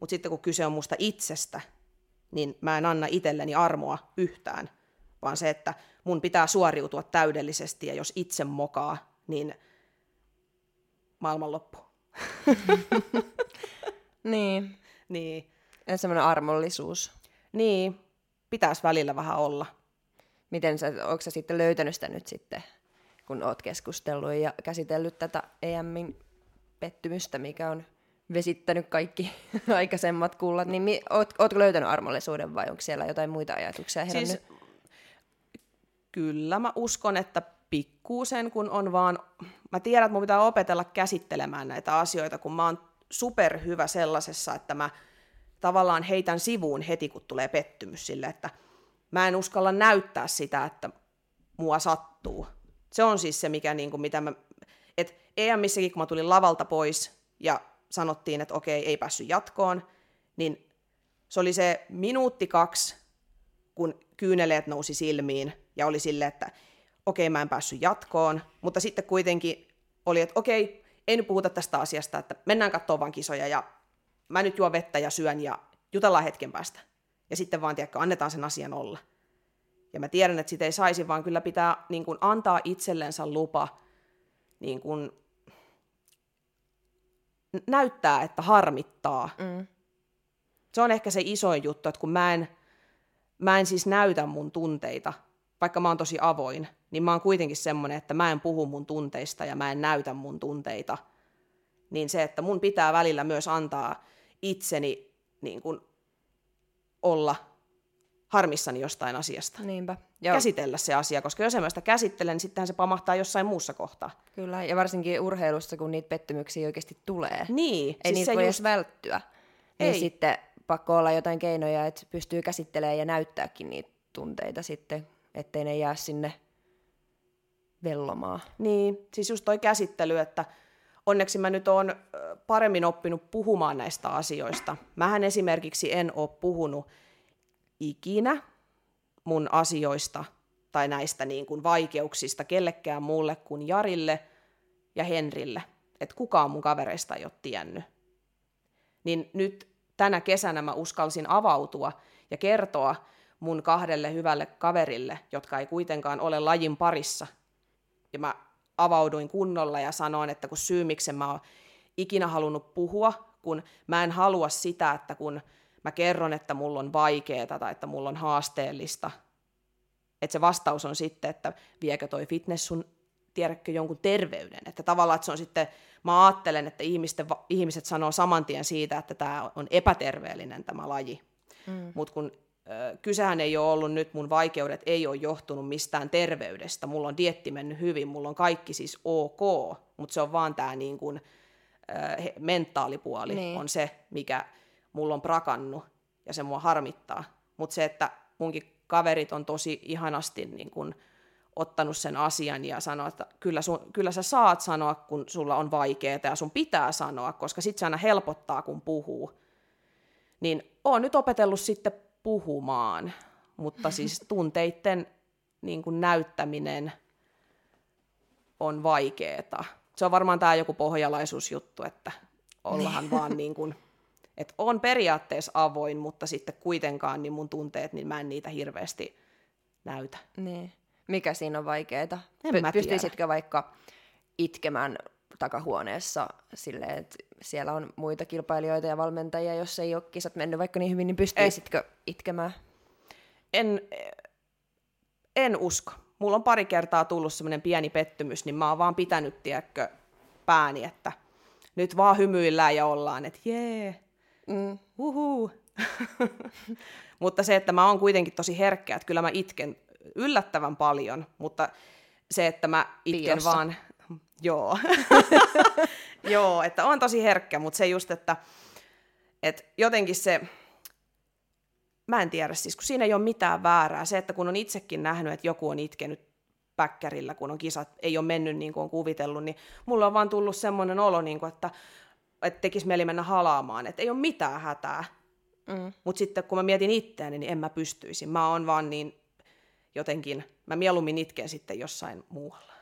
Speaker 2: Mutta sitten kun kyse on musta itsestä, niin mä en anna itselleni armoa yhtään, vaan se, että mun pitää suoriutua täydellisesti ja jos itse mokaa, niin maailman loppu. *laughs*
Speaker 1: niin.
Speaker 2: Niin.
Speaker 1: Ja semmoinen armollisuus.
Speaker 2: Niin, pitäisi välillä vähän olla.
Speaker 1: Miten sä, onko sä sitten löytänyt sitä nyt sitten, kun oot keskustellut ja käsitellyt tätä EMin pettymystä, mikä on vesittänyt kaikki *laughs* aikaisemmat kullat, niin mi- oot, ootko löytänyt armollisuuden vai onko siellä jotain muita ajatuksia herännyt? Siis,
Speaker 2: kyllä mä uskon, että pikkuusen, kun on vaan, mä tiedän, että mun pitää opetella käsittelemään näitä asioita, kun mä oon superhyvä sellaisessa, että mä tavallaan heitän sivuun heti, kun tulee pettymys sille, että mä en uskalla näyttää sitä, että mua sattuu. Se on siis se, mikä, niin kuin, mitä mä, että EMissäkin, kun mä tulin lavalta pois ja sanottiin, että okei, ei päässyt jatkoon, niin se oli se minuutti kaksi, kun kyyneleet nousi silmiin ja oli silleen, että okei, mä en päässyt jatkoon, mutta sitten kuitenkin oli, että okei, ei nyt puhuta tästä asiasta, että mennään katsomaan vaan kisoja ja mä nyt juon vettä ja syön ja jutellaan hetken päästä. Ja sitten vaan, tiedätkö, annetaan sen asian olla. Ja mä tiedän, että sitä ei saisi, vaan kyllä pitää niin kuin, antaa itsellensä lupa niin kuin, näyttää, että harmittaa. Mm. Se on ehkä se isoin juttu, että kun mä en, mä en siis näytä mun tunteita, vaikka mä oon tosi avoin, niin mä oon kuitenkin semmoinen, että mä en puhu mun tunteista ja mä en näytä mun tunteita. Niin se, että mun pitää välillä myös antaa itseni niin kuin, olla harmissani jostain asiasta.
Speaker 1: Niinpä.
Speaker 2: Joo. Käsitellä se asia, koska jos en mä sitä käsittele, niin sittenhän se pamahtaa jossain muussa kohtaa.
Speaker 1: Kyllä, ja varsinkin urheilussa, kun niitä pettymyksiä oikeasti tulee.
Speaker 2: Niin.
Speaker 1: Ei siis niitä voi just... välttyä. Niin Ei. sitten pakko olla jotain keinoja, että pystyy käsittelemään ja näyttääkin niitä tunteita sitten, ettei ne jää sinne vellomaan.
Speaker 2: Niin, siis just toi käsittely, että onneksi mä nyt oon paremmin oppinut puhumaan näistä asioista. Mähän esimerkiksi en ole puhunut ikinä mun asioista tai näistä niin kuin vaikeuksista kellekään muulle kuin Jarille ja Henrille. Että kukaan mun kavereista ei ole tiennyt. Niin nyt tänä kesänä mä uskalsin avautua ja kertoa mun kahdelle hyvälle kaverille, jotka ei kuitenkaan ole lajin parissa. Ja mä avauduin kunnolla ja sanoin, että kun syy, miksi mä oon ikinä halunnut puhua, kun mä en halua sitä, että kun mä kerron, että mulla on vaikeaa tai että mulla on haasteellista, että se vastaus on sitten, että viekö toi fitness sun, tiedätkö, jonkun terveyden. Että tavallaan, että se on sitten, mä ajattelen, että ihmisten, ihmiset sanoo saman tien siitä, että tämä on epäterveellinen tämä laji. Mm. Mutta kun kysehän ei ole ollut nyt, mun vaikeudet ei ole johtunut mistään terveydestä, mulla on dietti mennyt hyvin, mulla on kaikki siis ok, mutta se on vaan tämä niin kuin, äh, mentaalipuoli niin. on se, mikä mulla on prakannut ja se mua harmittaa. Mutta se, että munkin kaverit on tosi ihanasti niin kuin, ottanut sen asian ja sanoa, että kyllä, sun, kyllä sä saat sanoa, kun sulla on vaikeaa ja sun pitää sanoa, koska sit se aina helpottaa, kun puhuu. Niin oon nyt opetellut sitten puhumaan, mutta siis *laughs* tunteiden niin kuin näyttäminen on vaikeeta. Se on varmaan tämä joku pohjalaisuusjuttu, että ollaan vaan niin kuin, että on periaatteessa avoin, mutta sitten kuitenkaan niin mun tunteet, niin mä en niitä hirveästi näytä.
Speaker 1: Niin. Mikä siinä on vaikeeta? En Py- Pystyisitkö vaikka itkemään takahuoneessa silleen, että siellä on muita kilpailijoita ja valmentajia, jos ei ole kisat mennyt vaikka niin hyvin, niin pystyisitkö ei. itkemään?
Speaker 2: En, en usko. Mulla on pari kertaa tullut semmoinen pieni pettymys, niin mä oon vaan pitänyt, tiedätkö, pääni, että nyt vaan hymyillään ja ollaan, että jee, mm. uhu. *laughs* mutta se, että mä oon kuitenkin tosi herkkä, että kyllä mä itken yllättävän paljon, mutta se, että mä itken Piossa. vaan, Joo. *laughs* *laughs* Joo, että on tosi herkkä, mutta se just, että, että jotenkin se, mä en tiedä, siis kun siinä ei ole mitään väärää. Se, että kun on itsekin nähnyt, että joku on itkenyt päkkärillä, kun on kisat, ei ole mennyt niin kuin on kuvitellut, niin mulla on vaan tullut semmoinen olo, niin kuin, että, että tekisi mieli mennä halaamaan, että ei ole mitään hätää. Mm. Mutta sitten kun mä mietin itseäni, niin en mä pystyisi. Mä oon vaan niin jotenkin, mä mieluummin itken sitten jossain muualla.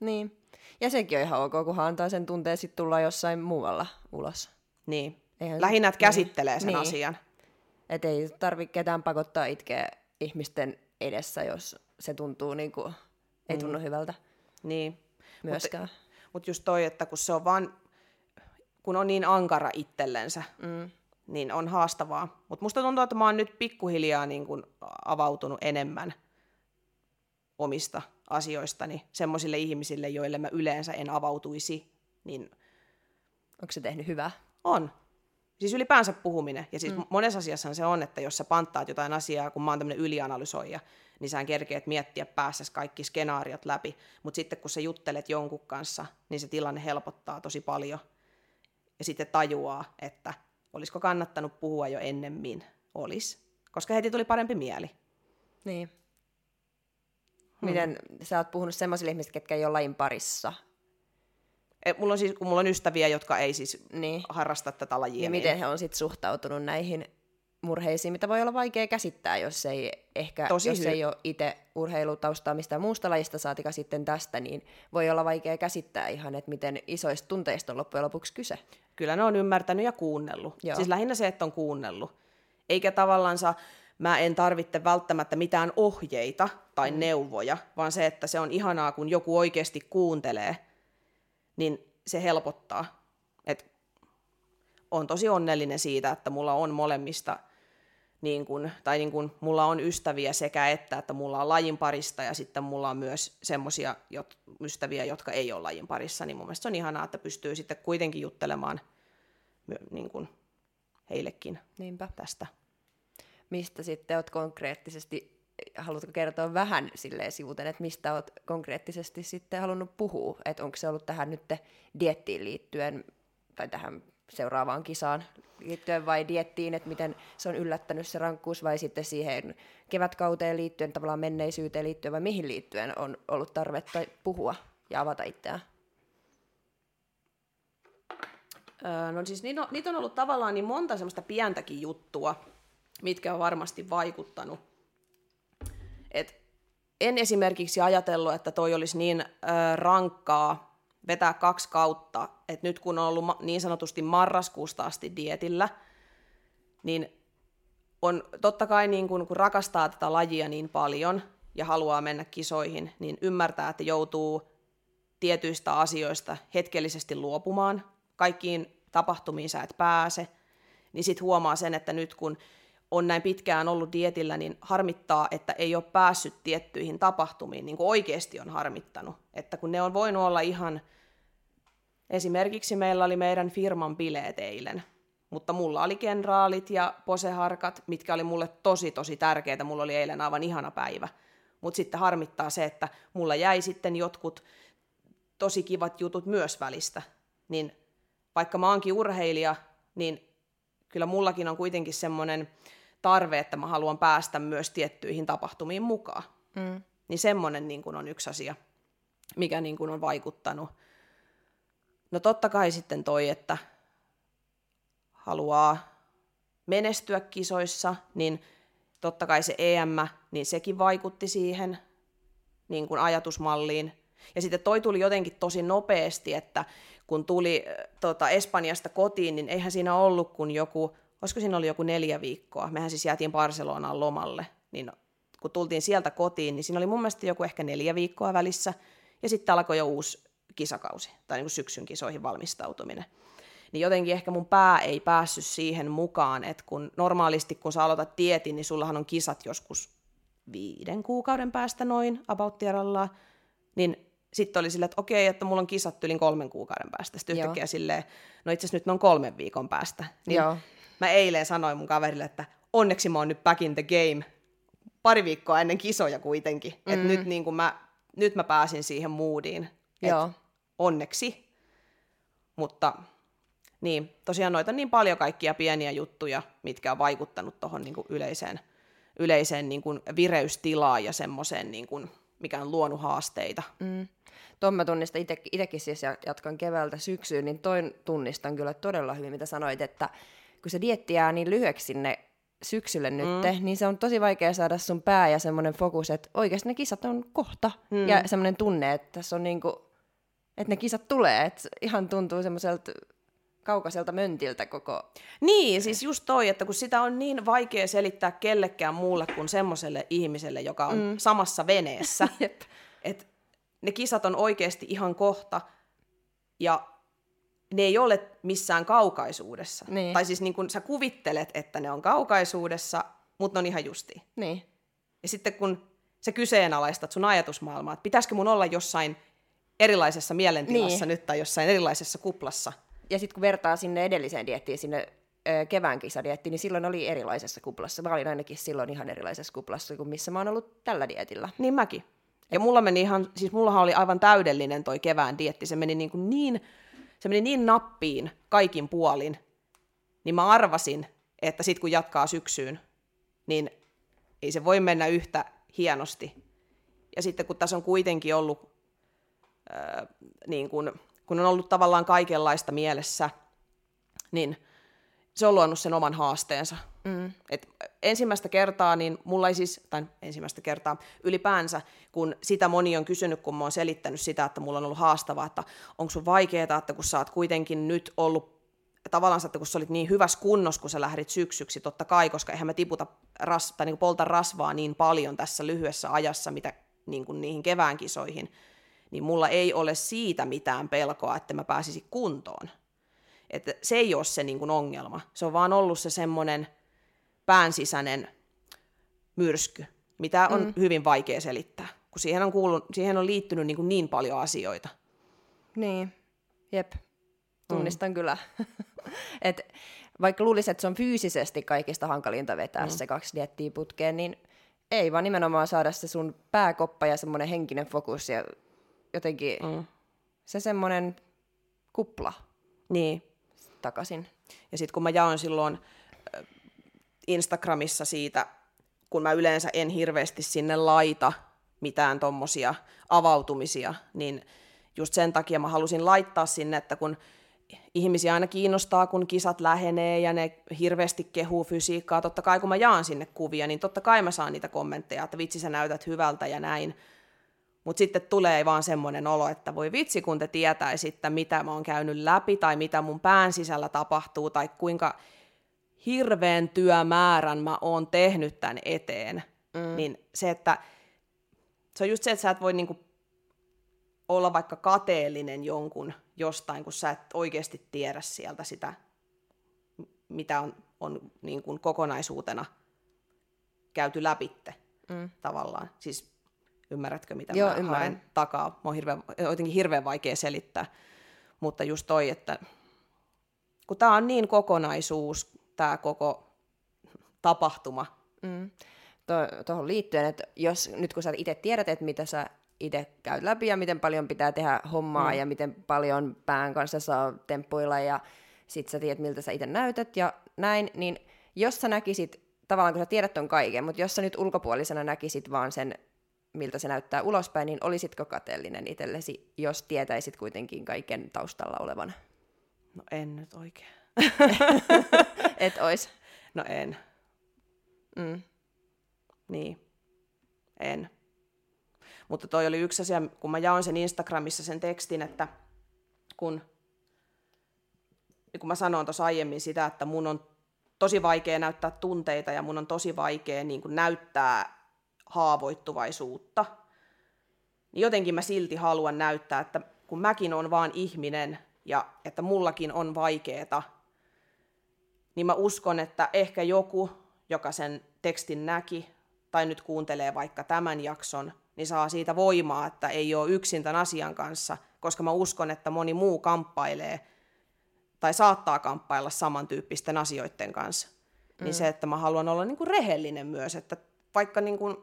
Speaker 1: Niin. Ja sekin on ihan ok, kunhan antaa sen tunteen sitten tulla jossain muualla ulos.
Speaker 2: Niin. Eihän Lähinnä, että käsittelee sen niin. asian.
Speaker 1: Että ei tarvitse ketään pakottaa itkeä ihmisten edessä, jos se tuntuu niin kuin, ei tunnu mm. hyvältä.
Speaker 2: Niin.
Speaker 1: Myöskään.
Speaker 2: Mutta mut just toi, että kun se on vaan, kun on niin ankara itsellensä, mm. niin on haastavaa. Mutta musta tuntuu, että mä oon nyt pikkuhiljaa niin kuin avautunut enemmän omista asioistani semmoisille ihmisille, joille mä yleensä en avautuisi, niin...
Speaker 1: Onko se tehnyt hyvää?
Speaker 2: On. Siis ylipäänsä puhuminen. Ja siis mm. monessa asiassa se on, että jos sä panttaat jotain asiaa, kun mä oon tämmöinen ylianalysoija, niin sä kerkeet miettiä päässä kaikki skenaariot läpi. Mutta sitten kun sä juttelet jonkun kanssa, niin se tilanne helpottaa tosi paljon. Ja sitten tajuaa, että olisiko kannattanut puhua jo ennemmin. Olis. Koska heti tuli parempi mieli.
Speaker 1: Niin. Miten sä oot puhunut semmoisille ihmisille, ketkä ei ole lajin parissa?
Speaker 2: Et mulla on siis, kun mulla on ystäviä, jotka ei siis
Speaker 1: Niin.
Speaker 2: harrasta tätä lajia.
Speaker 1: Ja miten he on sitten suhtautunut näihin murheisiin, mitä voi olla vaikea käsittää, jos ei ehkä,
Speaker 2: Tosi
Speaker 1: jos
Speaker 2: hy-
Speaker 1: ei ole itse urheilutaustaa mistään muusta lajista, saatika sitten tästä, niin voi olla vaikea käsittää ihan, että miten isoista tunteista on loppujen lopuksi kyse.
Speaker 2: Kyllä ne on ymmärtänyt ja kuunnellut.
Speaker 1: Joo.
Speaker 2: Siis lähinnä se, että on kuunnellut. Eikä tavallansa, mä en tarvitse välttämättä mitään ohjeita tai mm. neuvoja, vaan se, että se on ihanaa, kun joku oikeasti kuuntelee, niin se helpottaa. Et on tosi onnellinen siitä, että mulla on molemmista, niin kun, tai niin kun, mulla on ystäviä sekä että, että mulla on lajin parista ja sitten mulla on myös semmoisia jot, ystäviä, jotka ei ole lajin parissa, niin mun mielestä se on ihanaa, että pystyy sitten kuitenkin juttelemaan niin kun, heillekin
Speaker 1: Niinpä.
Speaker 2: tästä.
Speaker 1: Mistä sitten oot konkreettisesti, haluatko kertoa vähän silleen sivuten, että mistä oot konkreettisesti sitten halunnut puhua? Että onko se ollut tähän nyt diettiin liittyen, tai tähän seuraavaan kisaan liittyen vai diettiin, että miten se on yllättänyt se rankkuus, vai sitten siihen kevätkauteen liittyen, tavallaan menneisyyteen liittyen, vai mihin liittyen on ollut tarvetta puhua ja avata itseään?
Speaker 2: No siis niitä on, niitä on ollut tavallaan niin monta semmoista pientäkin juttua, mitkä on varmasti vaikuttanut. Et en esimerkiksi ajatellut, että toi olisi niin ö, rankkaa vetää kaksi kautta, että nyt kun on ollut niin sanotusti marraskuusta asti dietillä, niin on totta kai niin kun, kun rakastaa tätä lajia niin paljon ja haluaa mennä kisoihin, niin ymmärtää, että joutuu tietyistä asioista hetkellisesti luopumaan. Kaikkiin tapahtumiin sä et pääse. Niin sit huomaa sen, että nyt kun on näin pitkään ollut dietillä, niin harmittaa, että ei ole päässyt tiettyihin tapahtumiin, niin kuin oikeasti on harmittanut. Että kun ne on voinut olla ihan, esimerkiksi meillä oli meidän firman bileet eilen, mutta mulla oli kenraalit ja poseharkat, mitkä oli mulle tosi tosi tärkeitä. Mulla oli eilen aivan ihana päivä. Mutta sitten harmittaa se, että mulla jäi sitten jotkut tosi kivat jutut myös välistä. Niin vaikka mä oonkin urheilija, niin kyllä mullakin on kuitenkin semmoinen tarve, että mä haluan päästä myös tiettyihin tapahtumiin mukaan.
Speaker 1: Mm.
Speaker 2: Niin semmoinen niin kuin on yksi asia, mikä niin kuin on vaikuttanut. No totta kai sitten toi, että haluaa menestyä kisoissa, niin totta kai se EM, niin sekin vaikutti siihen niin kuin ajatusmalliin. Ja sitten toi tuli jotenkin tosi nopeasti, että kun tuli tota, Espanjasta kotiin, niin eihän siinä ollut kuin joku, olisiko siinä ollut joku neljä viikkoa. Mehän siis jäätiin Barcelonaan lomalle, niin kun tultiin sieltä kotiin, niin siinä oli mun mielestä joku ehkä neljä viikkoa välissä, ja sitten alkoi jo uusi kisakausi, tai niin kuin syksyn kisoihin valmistautuminen. Niin jotenkin ehkä mun pää ei päässyt siihen mukaan, että kun normaalisti kun sä aloitat dietin, niin sullahan on kisat joskus viiden kuukauden päästä noin, about tierallaan, niin sitten oli silleen, että okei, että mulla on kisat yli kolmen kuukauden päästä. Sitten
Speaker 1: Joo.
Speaker 2: yhtäkkiä silleen, no itse asiassa nyt ne on kolmen viikon päästä. Niin
Speaker 1: Joo.
Speaker 2: Mä eilen sanoin mun kaverille, että onneksi mä oon nyt back in the game pari viikkoa ennen kisoja kuitenkin. Mm. Että nyt, niin kun mä, nyt mä pääsin siihen moodiin. Et
Speaker 1: Joo.
Speaker 2: Onneksi. Mutta niin, tosiaan noita on niin paljon kaikkia pieniä juttuja, mitkä on vaikuttanut tuohon niin yleiseen, yleiseen niin kuin vireystilaan ja semmoiseen, niin kuin, mikä on luonut haasteita.
Speaker 1: Mm. Tuon mä tunnistan itsekin siis ja jatkan keväältä syksyyn, niin toin tunnistan kyllä todella hyvin, mitä sanoit, että kun se dietti jää niin lyhyeksi sinne syksylle nyt, mm. niin se on tosi vaikea saada sun pää ja semmoinen fokus, että oikeasti ne kisat on kohta. Mm. Ja semmoinen tunne, että tässä on niinku, että ne kisat tulee, että ihan tuntuu semmoiselta kaukaiselta möntiltä koko...
Speaker 2: Niin, siis just toi, että kun sitä on niin vaikea selittää kellekään muulle kuin semmoiselle ihmiselle, joka on mm. samassa veneessä, *laughs* että ne kisat on oikeasti ihan kohta ja ne ei ole missään kaukaisuudessa.
Speaker 1: Niin.
Speaker 2: Tai siis niin kun sä kuvittelet, että ne on kaukaisuudessa, mutta ne on ihan justi.
Speaker 1: Niin.
Speaker 2: Ja sitten kun sä kyseenalaistat sun ajatusmaailmaa, että pitäisikö mun olla jossain erilaisessa mielentilassa
Speaker 1: Niin.
Speaker 2: nyt tai jossain erilaisessa kuplassa,
Speaker 1: Ja sitten kun vertaa sinne edelliseen diettiin, sinne ö, kevään kisadiettiin, niin silloin oli erilaisessa kuplassa. Mä olin ainakin silloin ihan erilaisessa kuplassa kuin missä mä oon ollut tällä dietillä.
Speaker 2: Niin mäkin. Ja mulla meni ihan, siis mullahan oli aivan täydellinen toi kevään dietti. Se meni niin, kuin niin, se meni niin nappiin kaikin puolin. Niin mä arvasin, että sit kun jatkaa syksyyn, niin ei se voi mennä yhtä hienosti. Ja sitten kun tässä on kuitenkin ollut ää, niin kuin kun on ollut tavallaan kaikenlaista mielessä, niin se on luonut sen oman haasteensa. Mm. Et ensimmäistä kertaa, niin mulla ei siis, tai ensimmäistä kertaa ylipäänsä, kun sitä moni on kysynyt, kun mä oon selittänyt sitä, että mulla on ollut haastavaa, että onko sun vaikeaa, että kun sä oot kuitenkin nyt ollut tavallaan, että kun sä olit niin hyvässä kunnossa, kun sä lähdit syksyksi, totta kai, koska eihän me tiputa ras, tai niin polta rasvaa niin paljon tässä lyhyessä ajassa, mitä niin kuin niihin kevään kisoihin, niin mulla ei ole siitä mitään pelkoa, että mä pääsisin kuntoon. Että se ei ole se niin kuin ongelma. Se on vaan ollut se semmoinen päänsisäinen myrsky, mitä on mm. hyvin vaikea selittää, kun siihen on, kuullut, siihen on liittynyt niin, kuin niin paljon asioita.
Speaker 1: Niin, jep. Tunnistan mm. kyllä. *laughs* Et vaikka luulisi, että se on fyysisesti kaikista hankalinta vetää mm. se kaksi diettiä putkeen, niin ei, vaan nimenomaan saada se sun pääkoppa ja semmoinen henkinen fokus ja jotenkin mm. se semmoinen kupla.
Speaker 2: Niin.
Speaker 1: Takaisin.
Speaker 2: Ja sitten kun mä jaoin silloin Instagramissa siitä, kun mä yleensä en hirveästi sinne laita mitään tommosia avautumisia, niin just sen takia mä halusin laittaa sinne, että kun ihmisiä aina kiinnostaa, kun kisat lähenee ja ne hirveästi kehuu fysiikkaa. Totta kai kun mä jaan sinne kuvia, niin totta kai mä saan niitä kommentteja, että vitsi sä näytät hyvältä ja näin. Mutta sitten tulee vaan semmoinen olo, että voi vitsi kun te tietäisitte, mitä mä oon käynyt läpi tai mitä mun pään sisällä tapahtuu tai kuinka hirveän työmäärän mä oon tehnyt tämän eteen. Mm. Niin se, että se on just se, että sä et voi niinku olla vaikka kateellinen jonkun jostain, kun sä et oikeasti tiedä sieltä sitä, mitä on, on niin kuin kokonaisuutena käyty läpitte mm. tavallaan. Siis ymmärrätkö, mitä Joo, mä ymmärrän. haen takaa? Mä on hirveän, jotenkin hirveän vaikea selittää. Mutta just toi, että kun tämä on niin kokonaisuus, tämä koko tapahtuma.
Speaker 1: Mm. Tuohon liittyen, että jos nyt kun sä itse tiedät, että mitä sä itse käyt läpi ja miten paljon pitää tehdä hommaa mm. ja miten paljon pään kanssa saa temppuilla ja sit sä tiedät, miltä sä itse näytät ja näin, niin jos sä näkisit, tavallaan kun sä tiedät ton kaiken, mutta jos sä nyt ulkopuolisena näkisit vaan sen, miltä se näyttää ulospäin, niin olisitko kateellinen itsellesi, jos tietäisit kuitenkin kaiken taustalla olevan?
Speaker 2: No en nyt oikein. *laughs*
Speaker 1: Et ois?
Speaker 2: No en. Mm. Niin. En. Mutta toi oli yksi asia, kun mä jaoin sen Instagramissa sen tekstin, että kun, kun mä sanoin tuossa aiemmin sitä, että mun on tosi vaikea näyttää tunteita ja mun on tosi vaikea niin kuin näyttää haavoittuvaisuutta, niin jotenkin mä silti haluan näyttää, että kun mäkin on vaan ihminen ja että mullakin on vaikeeta, niin mä uskon, että ehkä joku, joka sen tekstin näki tai nyt kuuntelee vaikka tämän jakson, niin saa siitä voimaa, että ei ole yksin tämän asian kanssa, koska mä uskon, että moni muu kamppailee tai saattaa kamppailla samantyyppisten asioiden kanssa. Niin mm. Niin se, että mä haluan olla niin kuin rehellinen myös, että vaikka niin kuin,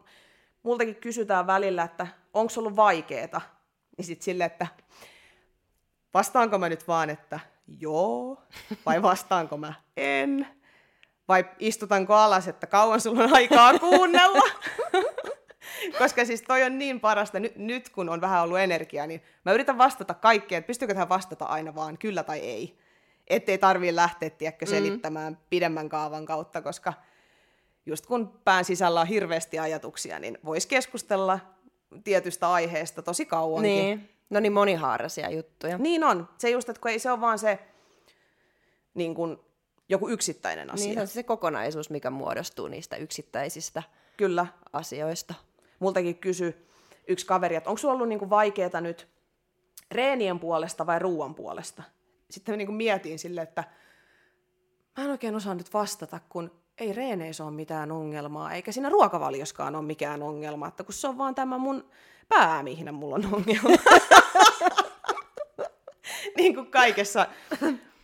Speaker 2: multakin kysytään välillä, että onko ollut vaikeeta, niin sitten sille, että vastaanko mä nyt vaan, että joo, vai vastaanko mä en, vai istutanko alas, että kauan sulla on aikaa kuunnella. *laughs* Koska siis toi on niin parasta, nyt, nyt kun on vähän ollut energiaa, niin mä yritän vastata kaikkeen, että pystyykö tähän vastata aina vaan kyllä tai ei. Ettei tarvii lähteä, tiedätkö, mm. selittämään mm. pidemmän kaavan kautta, koska just kun pään sisällä on hirveästi ajatuksia, niin voisi keskustella tietystä aiheesta tosi kauankin.
Speaker 1: Niin, no niin monihaaraisia juttuja.
Speaker 2: Niin on. Se just, että kun ei se ole vaan se niin kuin, joku yksittäinen asia.
Speaker 1: Niin, se on se kokonaisuus, mikä muodostuu niistä yksittäisistä
Speaker 2: Kyllä.
Speaker 1: asioista
Speaker 2: multakin kysy yksi kaveri, että onko sulla ollut niinku vaikeaa nyt reenien puolesta vai ruoan puolesta? Sitten niinku mietin sille, että mä en oikein osaa nyt vastata, kun ei reeneissä ole mitään ongelmaa, eikä siinä ruokavalioskaan ole mikään ongelma, että kun se on vaan tämä mun pää, mihin mulla on ongelma. *laughs* niin kuin kaikessa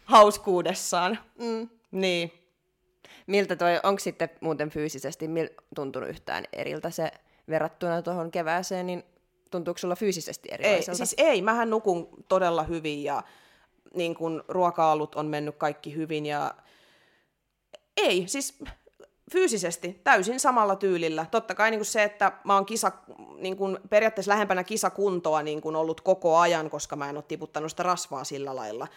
Speaker 2: hauskuudessaan. Mm. Niin.
Speaker 1: Miltä toi, onko sitten muuten fyysisesti mil, tuntunut yhtään eriltä se verrattuna tuohon kevääseen, niin tuntuuko sulla fyysisesti erilaiselta?
Speaker 2: Ei, siis ei, mähän nukun todella hyvin ja niin kun ruokaalut on mennyt kaikki hyvin ja ei, siis fyysisesti täysin samalla tyylillä. Totta kai niin kuin se, että mä oon kisa, niin kuin periaatteessa lähempänä kisakuntoa niin kuin ollut koko ajan, koska mä en ole tiputtanut sitä rasvaa sillä lailla,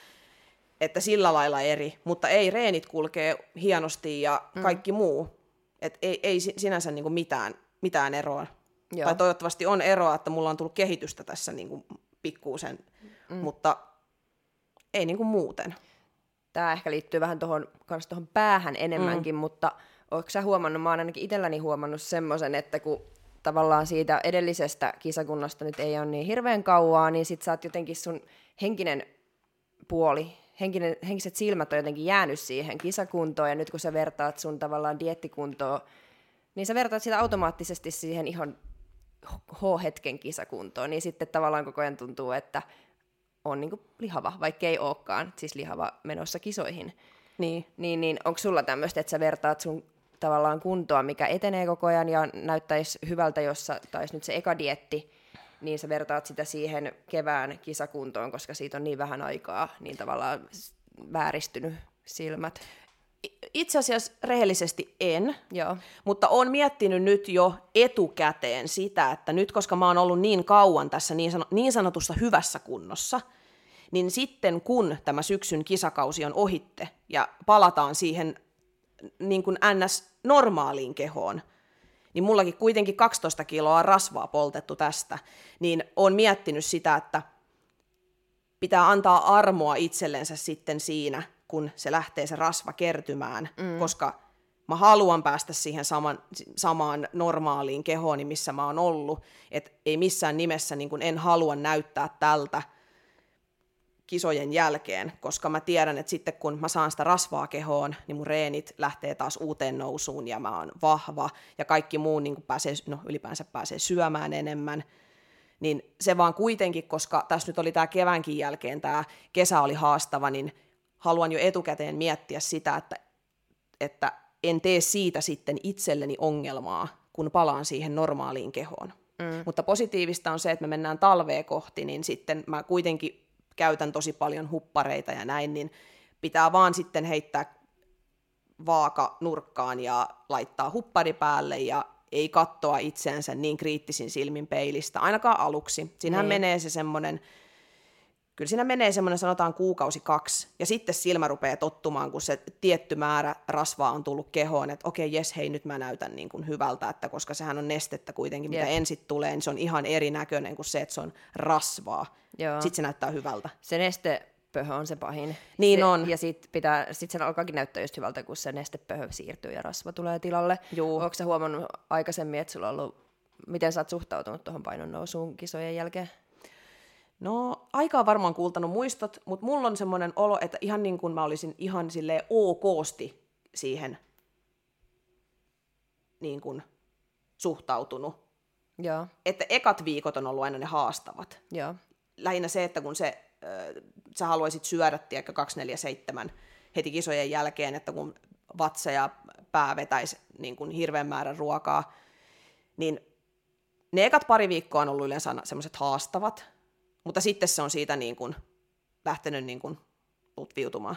Speaker 2: että sillä lailla eri, mutta ei, reenit kulkee hienosti ja mm. kaikki mm. muu. Et ei, ei sinänsä niin kuin mitään, mitään eroa. Joo. Tai toivottavasti on eroa, että mulla on tullut kehitystä tässä niin kuin pikkuusen, mm. mutta ei niin kuin muuten.
Speaker 1: Tämä ehkä liittyy vähän tuohon päähän enemmänkin, mm. mutta Oletko sä huomannut, mä oon ainakin itselläni huomannut semmoisen, että kun tavallaan siitä edellisestä kisakunnasta nyt ei ole niin hirveän kauaa, niin sit sä oot jotenkin sun henkinen puoli, henkinen, henkiset silmät on jotenkin jäänyt siihen kisakuntoon, ja nyt kun sä vertaat sun tavallaan diettikuntoa, niin sä vertaat sitä automaattisesti siihen ihan H-hetken kisakuntoon, niin sitten tavallaan koko ajan tuntuu, että on niin lihava, vaikka ei olekaan, siis lihava menossa kisoihin. Niin. Niin, niin onko sulla tämmöistä, että sä vertaat sun tavallaan kuntoa, mikä etenee koko ajan ja näyttäisi hyvältä, jos taisi nyt se eka dietti, niin sä vertaat sitä siihen kevään kisakuntoon, koska siitä on niin vähän aikaa, niin tavallaan vääristynyt silmät.
Speaker 2: Itse asiassa rehellisesti en,
Speaker 1: Joo.
Speaker 2: mutta olen miettinyt nyt jo etukäteen sitä, että nyt koska mä oon ollut niin kauan tässä niin, sano, niin sanotussa hyvässä kunnossa, niin sitten kun tämä syksyn kisakausi on ohitte ja palataan siihen niin kuin ns. normaaliin kehoon, niin mullakin kuitenkin 12 kiloa rasvaa poltettu tästä, niin on miettinyt sitä, että pitää antaa armoa itsellensä sitten siinä, kun se lähtee se rasva kertymään, mm. koska mä haluan päästä siihen saman, samaan normaaliin kehoon, missä mä oon ollut, että ei missään nimessä niin kun en halua näyttää tältä, kisojen jälkeen, koska mä tiedän, että sitten kun mä saan sitä rasvaa kehoon, niin mun reenit lähtee taas uuteen nousuun ja mä oon vahva ja kaikki muu niin pääsee, no ylipäänsä pääsee syömään enemmän. Niin se vaan kuitenkin, koska tässä nyt oli tämä keväänkin jälkeen, tämä kesä oli haastava, niin haluan jo etukäteen miettiä sitä, että, että en tee siitä sitten itselleni ongelmaa, kun palaan siihen normaaliin kehoon. Mm. Mutta positiivista on se, että me mennään talvea kohti, niin sitten mä kuitenkin käytän tosi paljon huppareita ja näin, niin pitää vaan sitten heittää vaaka nurkkaan ja laittaa huppari päälle ja ei kattoa itseänsä niin kriittisin silmin peilistä, ainakaan aluksi. Siinähän niin. menee se semmoinen, kyllä siinä menee semmoinen sanotaan kuukausi kaksi, ja sitten silmä rupeaa tottumaan, kun se tietty määrä rasvaa on tullut kehoon, että okei, okay, jes, hei, nyt mä näytän niin kuin hyvältä, että koska sehän on nestettä kuitenkin, mitä ensin tulee, niin se on ihan erinäköinen kuin se, että se on rasvaa. Joo. Sitten se näyttää hyvältä.
Speaker 1: Se nestepöhö on se pahin.
Speaker 2: Niin
Speaker 1: se,
Speaker 2: on.
Speaker 1: Ja sitten pitää, sit sen alkaakin näyttää just hyvältä, kun se nestepöhö siirtyy ja rasva tulee tilalle. Joo. Onko sä huomannut aikaisemmin, että sulla on ollut, miten sä oot suhtautunut tuohon painon nousuun kisojen jälkeen?
Speaker 2: No, aika on varmaan kuultanut muistot, mutta mulla on semmoinen olo, että ihan niin kuin mä olisin ihan sille okosti siihen niin kuin suhtautunut.
Speaker 1: Joo.
Speaker 2: Että ekat viikot on ollut aina ne haastavat.
Speaker 1: Joo
Speaker 2: lähinnä se, että kun se, äh, sä haluaisit syödä, tiedäkö, 247 heti kisojen jälkeen, että kun vatsa ja pää vetäisi niin kuin hirveän määrän ruokaa, niin ne ekat pari viikkoa on ollut yleensä semmoiset haastavat, mutta sitten se on siitä niin kuin lähtenyt niin kuin lutviutumaan.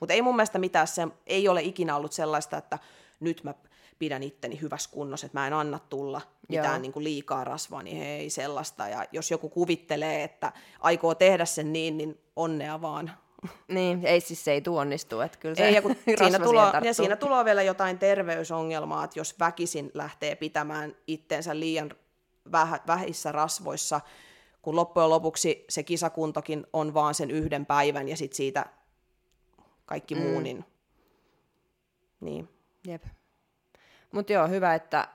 Speaker 2: Mutta ei mun mielestä mitään, se ei ole ikinä ollut sellaista, että nyt mä pidän itteni hyvässä kunnossa, että mä en anna tulla mitään niin kuin liikaa rasvaa, niin ei sellaista. Ja jos joku kuvittelee, että aikoo tehdä sen niin, niin onnea vaan.
Speaker 1: Niin, ei siis se ei tuonnistu, että kyllä se
Speaker 2: ei, ja kun *laughs* siinä, tulo, ja siinä tulee vielä jotain terveysongelmaa, että jos väkisin lähtee pitämään itteensä liian väh, vähissä rasvoissa, kun loppujen lopuksi se kisakuntokin on vaan sen yhden päivän ja sitten siitä kaikki mm. muu, niin, niin.
Speaker 1: Jep. Mutta joo, hyvä, että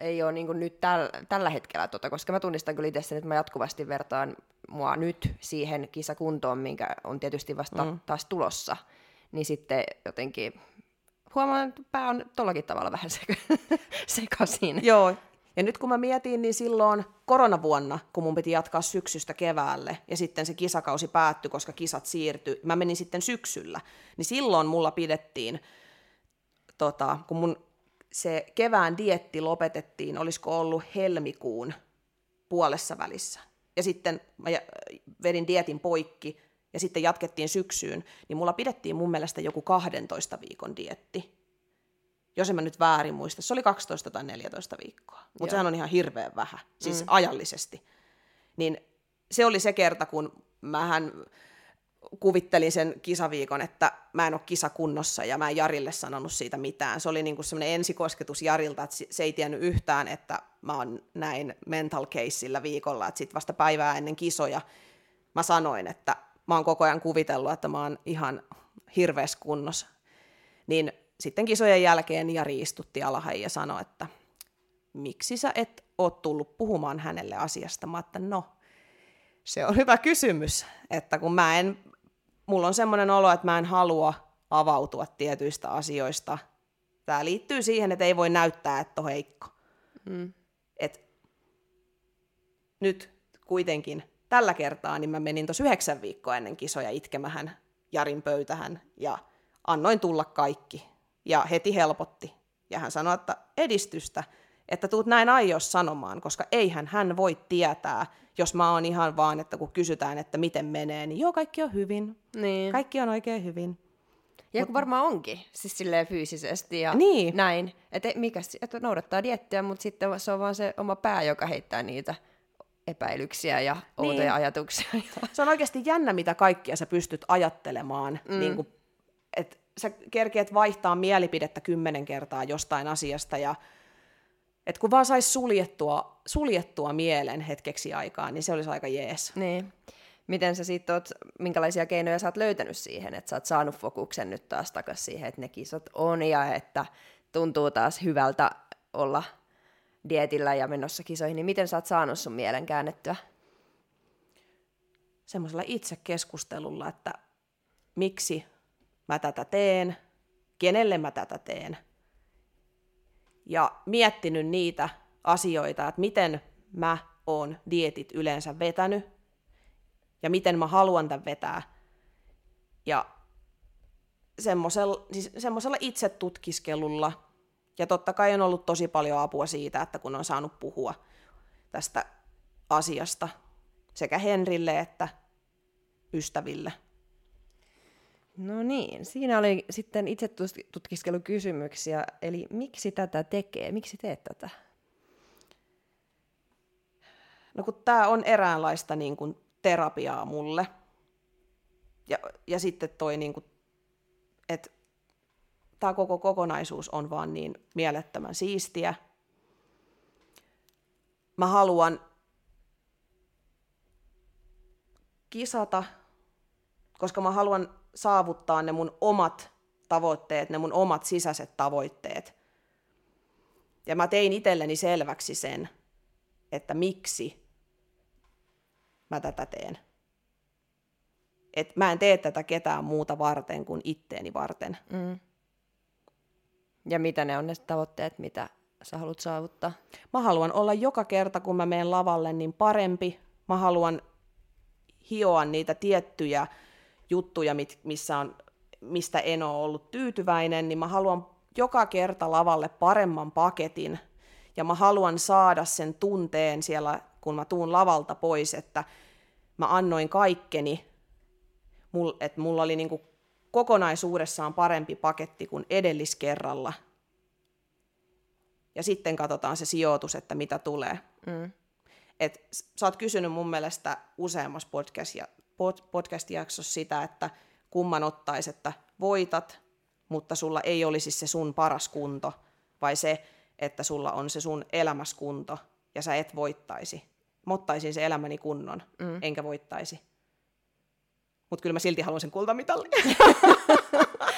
Speaker 1: ei ole niin nyt täl, tällä hetkellä, tota, koska mä tunnistan kyllä itse että mä jatkuvasti vertaan mua nyt siihen kisakuntoon, minkä on tietysti vasta mm. taas tulossa, niin sitten jotenkin huomaan, että pää on tollakin tavalla vähän *laughs* sek- sekaisin.
Speaker 2: Joo, ja nyt kun mä mietin, niin silloin koronavuonna, kun mun piti jatkaa syksystä keväälle, ja sitten se kisakausi päättyi, koska kisat siirtyi, mä menin sitten syksyllä, niin silloin mulla pidettiin, tota, kun mun se kevään dietti lopetettiin, olisiko ollut helmikuun puolessa välissä. Ja sitten mä vedin dietin poikki ja sitten jatkettiin syksyyn, niin mulla pidettiin mun mielestä joku 12 viikon dietti. Jos en mä nyt väärin muista, se oli 12 tai 14 viikkoa. Mutta sehän on ihan hirveän vähän, siis mm. ajallisesti. Niin se oli se kerta, kun mähän kuvittelin sen kisaviikon, että mä en ole kisakunnossa ja mä en Jarille sanonut siitä mitään. Se oli niinku semmoinen ensikosketus Jarilta, että se ei tiennyt yhtään, että mä oon näin mental caseillä viikolla, että sitten vasta päivää ennen kisoja mä sanoin, että mä oon koko ajan kuvitellut, että mä oon ihan hirveässä kunnossa. Niin sitten kisojen jälkeen Jari istutti alahan ja sanoi, että miksi sä et oo tullut puhumaan hänelle asiasta? Mä että no, se on hyvä kysymys, että kun mä en, mulla on semmoinen olo, että mä en halua avautua tietyistä asioista. Tämä liittyy siihen, että ei voi näyttää, että on heikko.
Speaker 1: Mm.
Speaker 2: Et nyt kuitenkin tällä kertaa niin mä menin tuossa yhdeksän viikkoa ennen kisoja itkemähän Jarin pöytähän ja annoin tulla kaikki. Ja heti helpotti. Ja hän sanoi, että edistystä, että tuut näin aios sanomaan, koska eihän hän voi tietää, jos mä oon ihan vaan, että kun kysytään, että miten menee, niin joo, kaikki on hyvin.
Speaker 1: Niin.
Speaker 2: Kaikki on oikein hyvin.
Speaker 1: Ja kun varmaan onkin, siis silleen fyysisesti ja
Speaker 2: Niin.
Speaker 1: näin. Että mikä, että noudattaa diettiä, mutta sitten se on vaan se oma pää, joka heittää niitä epäilyksiä ja outoja
Speaker 2: Niin.
Speaker 1: ajatuksia. Ja...
Speaker 2: Se on oikeasti jännä, mitä kaikkia sä pystyt ajattelemaan. Mm. Niin kuin, että sä kerkeet vaihtaa mielipidettä kymmenen kertaa jostain asiasta ja että kun vaan saisi suljettua, suljettua mielen hetkeksi aikaa, niin se olisi aika jees.
Speaker 1: Niin. Miten sä sitten oot, minkälaisia keinoja sä oot löytänyt siihen, että sä oot saanut fokuksen nyt taas takaisin siihen, että ne kisat on ja että tuntuu taas hyvältä olla dietillä ja menossa kisoihin, niin miten sä oot saanut sun mielen käännettyä?
Speaker 2: Semmoisella itsekeskustelulla, että miksi mä tätä teen, kenelle mä tätä teen. Ja miettinyt niitä asioita, että miten mä oon dietit yleensä vetänyt ja miten mä haluan tämän vetää. Ja semmoisella, siis semmoisella itsetutkiskelulla. Ja totta kai on ollut tosi paljon apua siitä, että kun on saanut puhua tästä asiasta sekä Henrille että ystäville.
Speaker 1: No niin, siinä oli sitten itse tutkiskelukysymyksiä, eli miksi tätä tekee, miksi teet tätä?
Speaker 2: No kun tämä on eräänlaista niin kuin terapiaa mulle. Ja, ja sitten toi, niin kuin, että tämä koko kokonaisuus on vaan niin mielettömän siistiä. Mä haluan kisata, koska mä haluan saavuttaa ne mun omat tavoitteet, ne mun omat sisäiset tavoitteet. Ja mä tein itselleni selväksi sen, että miksi mä tätä teen. Et mä en tee tätä ketään muuta varten kuin itteeni varten.
Speaker 1: Mm. Ja mitä ne on ne tavoitteet, mitä sä haluat saavuttaa?
Speaker 2: Mä haluan olla joka kerta, kun mä menen lavalle, niin parempi. Mä haluan hioa niitä tiettyjä juttuja, mit, missä on, mistä en ole ollut tyytyväinen, niin mä haluan joka kerta lavalle paremman paketin. Ja mä haluan saada sen tunteen siellä, kun mä tuun lavalta pois, että mä annoin kaikkeni, mul, että mulla oli niinku kokonaisuudessaan parempi paketti kuin edelliskerralla. Ja sitten katsotaan se sijoitus, että mitä tulee.
Speaker 1: Mm.
Speaker 2: Et sä oot kysynyt mun mielestä useammassa podcast- pod- podcast-jaksossa sitä, että kumman ottais, että voitat, mutta sulla ei olisi se sun paras kunto, vai se, että sulla on se sun elämäskunto ja sä et voittaisi. Mä ottaisin se elämäni kunnon, mm. enkä voittaisi. Mutta kyllä mä silti haluan sen kultamitalli. *laughs*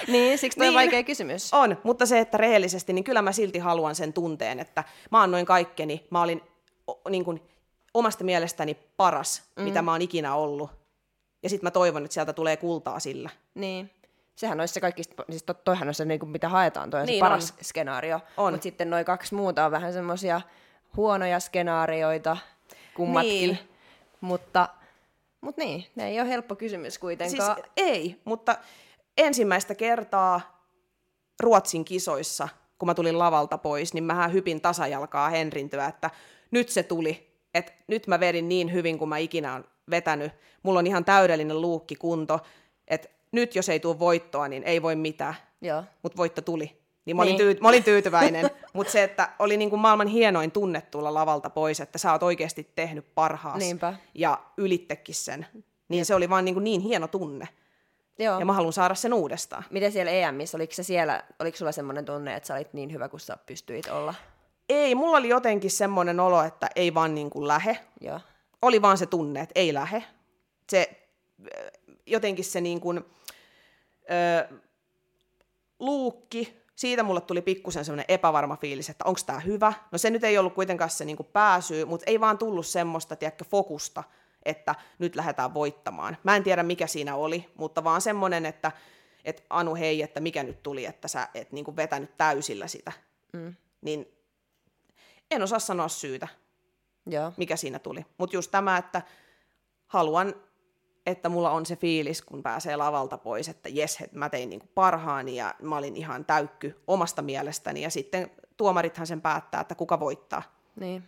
Speaker 1: Niin, siksi toi
Speaker 2: Niin.
Speaker 1: niin. vaikea kysymys.
Speaker 2: On, mutta se, että rehellisesti, niin kyllä mä silti haluan sen tunteen, että mä annoin kaikkeni, mä olin o, niin kuin, omasta mielestäni paras, mm. mitä mä oon ikinä ollut. Ja sitten mä toivon, että sieltä tulee kultaa sillä.
Speaker 1: Niin. Sehän olisi se kaikista, siis to, toihan on se, niin kuin, mitä haetaan, toi on
Speaker 2: Niin
Speaker 1: se paras
Speaker 2: on.
Speaker 1: skenaario.
Speaker 2: On.
Speaker 1: Mutta sitten noin kaksi muuta on vähän semmoisia huonoja skenaarioita, kummatkin.
Speaker 2: Niin.
Speaker 1: Mutta, mutta niin, ne ei ole helppo kysymys
Speaker 2: Siis
Speaker 1: kuitenkaan.
Speaker 2: ei, mutta ensimmäistä kertaa Ruotsin kisoissa, kun mä tulin lavalta pois, niin mä hypin tasajalkaa Henrintyä, että nyt se tuli. Että nyt mä vedin niin hyvin kuin mä ikinä on vetänyt. Mulla on ihan täydellinen luukkikunto. Että nyt jos ei tule voittoa, niin ei voi mitään. Mutta voitto tuli. Niin mä olin,
Speaker 1: Niin.
Speaker 2: tyy- mä olin tyytyväinen, *laughs* mutta se, että oli niin kuin maailman hienoin tunne tulla lavalta pois, että sä oot oikeasti tehnyt parhaas
Speaker 1: Niinpä.
Speaker 2: ja ylittekin sen, niin se oli vaan niin, kuin niin hieno tunne.
Speaker 1: Joo.
Speaker 2: Ja mä haluan saada sen uudestaan.
Speaker 1: Miten siellä EMissä, oliko se siellä, oliko sulla semmoinen tunne, että sä olit niin hyvä kuin sä pystyit olla?
Speaker 2: Ei, mulla oli jotenkin semmoinen olo, että ei vaan niin kuin lähe.
Speaker 1: Joo.
Speaker 2: Oli vaan se tunne, että ei lähe. Se, äh, jotenkin se niin kuin, ö, luukki, siitä mulle tuli pikkusen semmoinen epävarma fiilis, että onko tämä hyvä. No se nyt ei ollut kuitenkaan se niin kuin pääsyy, mutta ei vaan tullut semmoista, tiedätkö, fokusta, että nyt lähdetään voittamaan. Mä en tiedä, mikä siinä oli, mutta vaan semmoinen, että, että Anu hei, että mikä nyt tuli, että sä et niin kuin vetänyt täysillä sitä.
Speaker 1: Mm.
Speaker 2: Niin en osaa sanoa syytä
Speaker 1: Joo.
Speaker 2: mikä siinä tuli. Mutta just tämä, että haluan, että mulla on se fiilis, kun pääsee lavalta pois, että jes, että mä tein niinku parhaani ja mä olin ihan täykky omasta mielestäni. Ja sitten tuomarithan sen päättää, että kuka voittaa.
Speaker 1: Niin.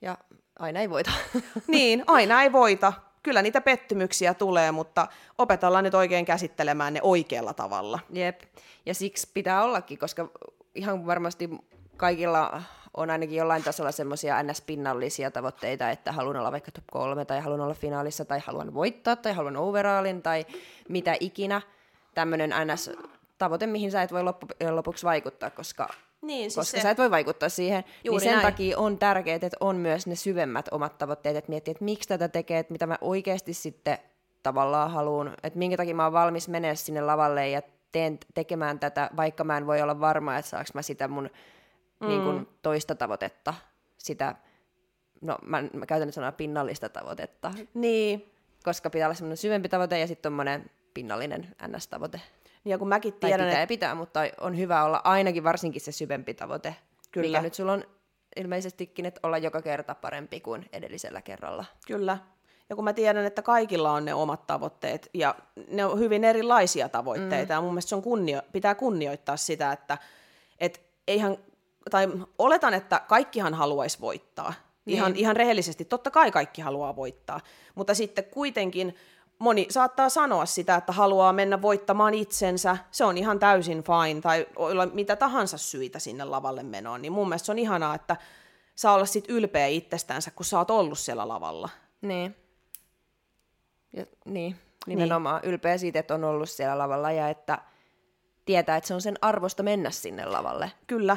Speaker 1: Ja aina ei voita. *laughs*
Speaker 2: niin, aina ei voita. Kyllä niitä pettymyksiä tulee, mutta opetellaan nyt oikein käsittelemään ne oikealla tavalla.
Speaker 1: Jep. Ja siksi pitää ollakin, koska ihan varmasti kaikilla on ainakin jollain tasolla semmoisia ns-pinnallisia tavoitteita, että haluan olla vaikka top kolme, tai haluan olla finaalissa, tai haluan voittaa, tai haluan overallin, tai mitä ikinä. Tämmöinen ns-tavoite, mihin sä et voi loppu- lopuksi vaikuttaa, koska,
Speaker 2: Niin, siis
Speaker 1: koska sä et voi vaikuttaa siihen.
Speaker 2: Juuri
Speaker 1: niin sen
Speaker 2: näin.
Speaker 1: takia on tärkeää, että on myös ne syvemmät omat tavoitteet, että miettii, että miksi tätä tekee, että mitä mä oikeasti sitten tavallaan haluan, että minkä takia mä oon valmis menemään sinne lavalle ja teen tekemään tätä, vaikka mä en voi olla varma, että saaks mä sitä mun mm. niin kun, toista tavoitetta, sitä, no mä, mä käytän nyt sanaa pinnallista tavoitetta,
Speaker 2: Niin,
Speaker 1: koska pitää olla semmoinen syvempi tavoite ja sitten tommonen pinnallinen NS-tavoite.
Speaker 2: ja kun mäkin
Speaker 1: Tai
Speaker 2: tiedän,
Speaker 1: pitää
Speaker 2: että
Speaker 1: pitää, mutta on hyvä olla ainakin varsinkin se syvempi tavoite.
Speaker 2: Kyllä.
Speaker 1: Mikä nyt sulla on ilmeisestikin, että olla joka kerta parempi kuin edellisellä kerralla.
Speaker 2: Kyllä. Ja kun mä tiedän, että kaikilla on ne omat tavoitteet, ja ne on hyvin erilaisia tavoitteita, mm. ja mun mielestä se on kunnio- pitää kunnioittaa sitä, että et eihän, tai oletan, että kaikkihan haluaisi voittaa.
Speaker 1: Niin.
Speaker 2: Ihan, ihan rehellisesti, totta kai kaikki haluaa voittaa, mutta sitten kuitenkin moni saattaa sanoa sitä, että haluaa mennä voittamaan itsensä, se on ihan täysin fine, tai olla mitä tahansa syitä sinne lavalle menoon, niin mun mielestä se on ihanaa, että saa olla sit ylpeä itsestänsä, kun sä oot ollut siellä lavalla.
Speaker 1: Niin. Ja, niin, nimenomaan niin. ylpeä siitä, että on ollut siellä lavalla ja että tietää, että se on sen arvosta mennä sinne lavalle,
Speaker 2: Kyllä,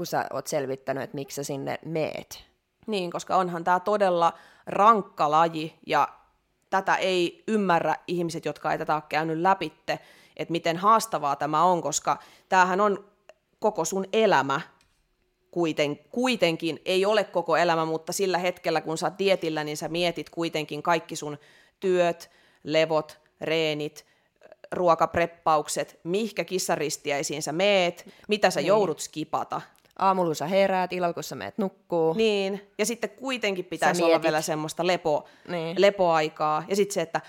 Speaker 1: kun sä oot selvittänyt, että miksi sä sinne meet.
Speaker 2: niin, koska onhan tämä todella rankka laji ja tätä ei ymmärrä ihmiset, jotka ei tätä ole käynyt läpitte, että miten haastavaa tämä on, koska tämähän on koko sun elämä kuiten, kuitenkin, ei ole koko elämä, mutta sillä hetkellä, kun sä oot dietillä, niin sä mietit kuitenkin kaikki sun työt, levot, reenit, ruokapreppaukset, mihkä kissaristiäisiin sä meet, mitä sä niin. joudut skipata.
Speaker 1: Aamulla sä heräät, illalla kun sä meet nukkuu.
Speaker 2: Niin, ja sitten kuitenkin pitäisi olla vielä semmoista lepo,
Speaker 1: Niin.
Speaker 2: lepoaikaa. Ja sitten se, että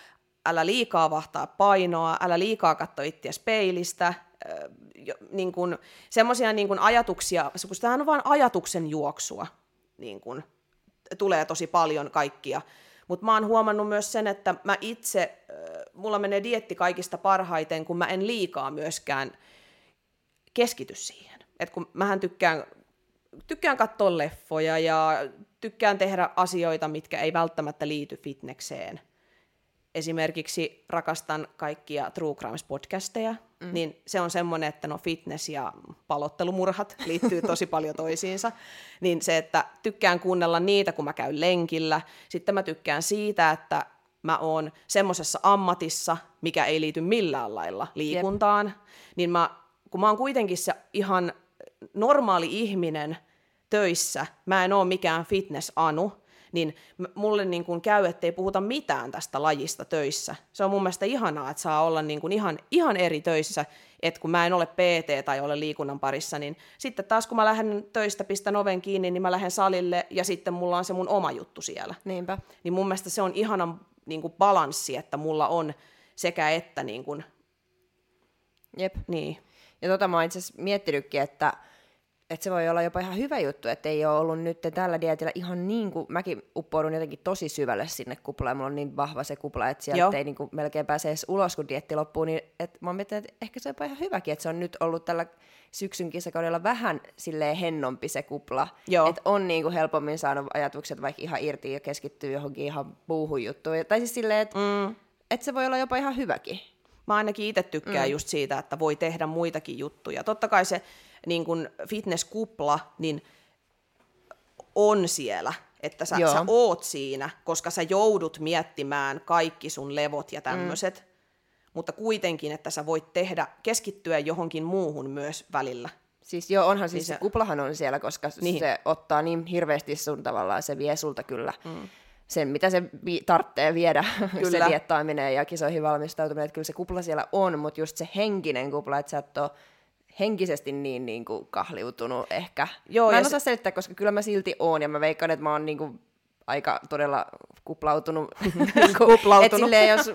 Speaker 2: älä liikaa vahtaa painoa, älä liikaa katsoa itseä peilistä. äh, Niin kun, semmoisia niin kun ajatuksia, kun tämähän on vain ajatuksen juoksua, niin kun, tulee tosi paljon kaikkia. Mutta mä oon huomannut myös sen, että mä itse, mulla menee dietti kaikista parhaiten, kun mä en liikaa myöskään keskity siihen. Et kun mähän tykkään, tykkään katsoa leffoja ja tykkään tehdä asioita, mitkä ei välttämättä liity fitnekseen. Esimerkiksi rakastan kaikkia True Crimes podcasteja, mm. niin se on semmoinen, että no fitness ja palottelumurhat *laughs* liittyy tosi paljon toisiinsa. Niin se, että tykkään kuunnella niitä, kun mä käyn lenkillä. Sitten mä tykkään siitä, että mä oon semmoisessa ammatissa, mikä ei liity millään lailla liikuntaan. Jep. Niin mä, kun mä oon kuitenkin se ihan normaali ihminen töissä, mä en oo mikään fitness-anu, niin mulle niin kuin käy, ettei puhuta mitään tästä lajista töissä. Se on mun mielestä ihanaa, että saa olla niin kuin ihan, ihan eri töissä, että kun mä en ole PT tai ole liikunnan parissa, niin sitten taas kun mä lähden töistä, pistän oven kiinni, niin mä lähden salille ja sitten mulla on se mun oma juttu siellä.
Speaker 1: Niinpä.
Speaker 2: Niin mun mielestä se on ihana niin kuin balanssi, että mulla on sekä että niin kuin,
Speaker 1: Jep.
Speaker 2: niin.
Speaker 1: Ja tota mä oon itse asiassa miettinytkin, että että se voi olla jopa ihan hyvä juttu, että ei ole ollut nyt tällä dietillä ihan niin kuin, mäkin uppoudun jotenkin tosi syvälle sinne kuplaan, mulla on niin vahva se kupla, että sieltä Joo. ei niin kuin, melkein pääse edes ulos, kun dietti loppuu, niin että mä mietin, että ehkä se on jopa ihan hyväkin, että se on nyt ollut tällä syksyn kisakaudella vähän silleen hennompi se kupla, että on niin kuin helpommin saanut ajatukset vaikka ihan irti ja keskittyy johonkin ihan muuhun juttuun, tai siis silleen, että mm. että se voi olla jopa ihan hyväkin.
Speaker 2: Mä ainakin itse tykkään mm. just siitä, että voi tehdä muitakin juttuja. Totta kai se niin kun fitnesskupla niin on siellä, että sä, sä oot siinä, koska sä joudut miettimään kaikki sun levot ja tämmöiset, mm. mutta kuitenkin, että sä voit tehdä, keskittyä johonkin muuhun myös välillä.
Speaker 1: Siis joo, onhan siis se, se kuplahan on siellä, koska niin. se ottaa niin hirveästi sun tavallaan, se vie sulta kyllä mm. sen, mitä se vi- tarvitsee viedä, *laughs* kyllä. se diettaaminen ja kisoihin valmistautuminen, että kyllä se kupla siellä on, mutta just se henkinen kupla, että sä et ole henkisesti niin, niin kuin kahliutunut ehkä. Joo, mä en osaa se... selittää, koska kyllä mä silti oon, ja mä veikkaan, että mä oon niin kuin aika todella kuplautunut. *laughs* niin kuplautunut. Et silleen, jos,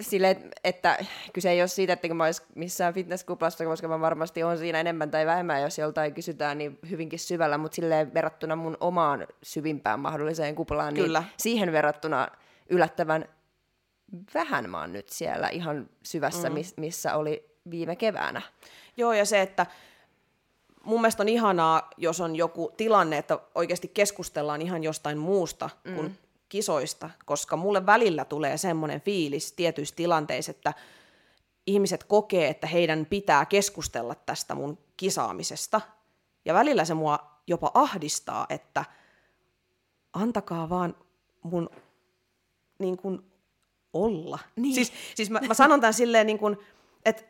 Speaker 1: sille, että kyse ei ole siitä, että mä olisin missään fitnesskuplassa, koska mä varmasti on siinä enemmän tai vähemmän, jos joltain kysytään, niin hyvinkin syvällä, mutta silleen verrattuna mun omaan syvimpään mahdolliseen kuplaan, niin Kyllä. siihen verrattuna yllättävän vähän mä oon nyt siellä ihan syvässä, mm. missä oli viime keväänä.
Speaker 2: Joo, ja se, että mun mielestä on ihanaa, jos on joku tilanne, että oikeasti keskustellaan ihan jostain muusta mm. kuin kisoista, koska mulle välillä tulee semmoinen fiilis tietyissä tilanteissa, että ihmiset kokee, että heidän pitää keskustella tästä mun kisaamisesta. Ja välillä se mua jopa ahdistaa, että antakaa vaan mun niin kuin olla. Niin. Siis, siis mä, mä sanon tämän silleen, niin kuin, että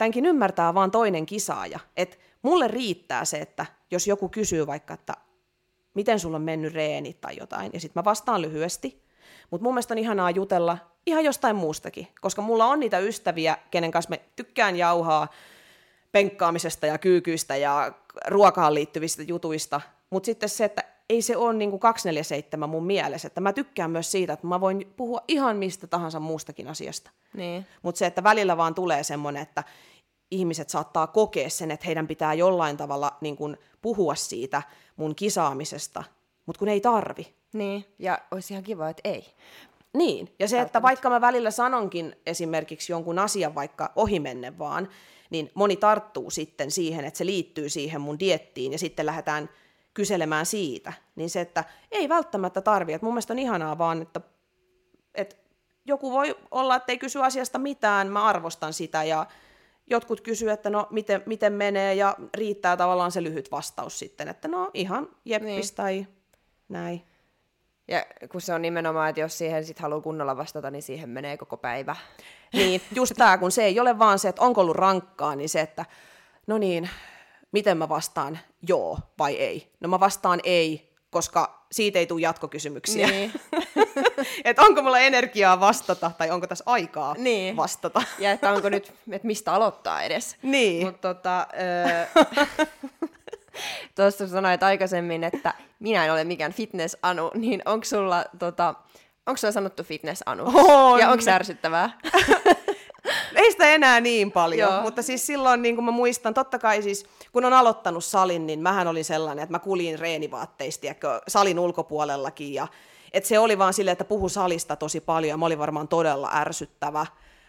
Speaker 2: tämänkin ymmärtää vaan toinen kisaaja. Et mulle riittää se, että jos joku kysyy vaikka, että miten sulla on mennyt reeni tai jotain, ja sitten mä vastaan lyhyesti. Mutta mun mielestä on ihanaa jutella ihan jostain muustakin, koska mulla on niitä ystäviä, kenen kanssa me tykkään jauhaa penkkaamisesta ja kyykyistä ja ruokaan liittyvistä jutuista, mutta sitten se, että ei se ole niin kuin 247 mun mielessä, että mä tykkään myös siitä, että mä voin puhua ihan mistä tahansa muustakin asiasta.
Speaker 1: Niin.
Speaker 2: Mutta se, että välillä vaan tulee semmoinen, että ihmiset saattaa kokea sen, että heidän pitää jollain tavalla niin kuin, puhua siitä mun kisaamisesta, mutta kun ei tarvi.
Speaker 1: Niin, ja olisi ihan kiva, että ei.
Speaker 2: Niin, ja se, että vaikka mä välillä sanonkin esimerkiksi jonkun asian vaikka ohimenne vaan, niin moni tarttuu sitten siihen, että se liittyy siihen mun diettiin, ja sitten lähdetään kyselemään siitä. Niin se, että ei välttämättä tarvi. Että mun mielestä on ihanaa vaan, että, että joku voi olla, että ei kysy asiasta mitään, mä arvostan sitä, ja jotkut kysyy, että no miten, miten menee ja riittää tavallaan se lyhyt vastaus sitten, että no ihan jeppis niin. tai näin.
Speaker 1: Ja kun se on nimenomaan, että jos siihen sit haluaa kunnolla vastata, niin siihen menee koko päivä.
Speaker 2: Niin, just tämä, kun se ei ole vaan se, että onko ollut rankkaa, niin se, että no niin, miten mä vastaan joo vai ei. No mä vastaan ei, koska siitä ei tule jatkokysymyksiä. Niin. *laughs* että onko mulla energiaa vastata tai onko tässä aikaa niin. vastata.
Speaker 1: ja että onko nyt, että mistä aloittaa edes.
Speaker 2: Niin.
Speaker 1: Mutta tota, öö, *laughs* tuossa sanoit aikaisemmin, että minä en ole mikään fitness-anu, niin onko sulla, tota, onko sulla sanottu fitness-anu?
Speaker 2: On.
Speaker 1: Ja onko se ärsyttävää? *laughs*
Speaker 2: Ei sitä enää niin paljon, Joo. mutta siis silloin niin kuin mä muistan, totta kai siis kun on aloittanut salin, niin mähän olin sellainen, että mä kuljin reenivaatteista salin ulkopuolellakin ja että se oli vaan silleen, että puhu salista tosi paljon ja mä olin varmaan todella ärsyttävä.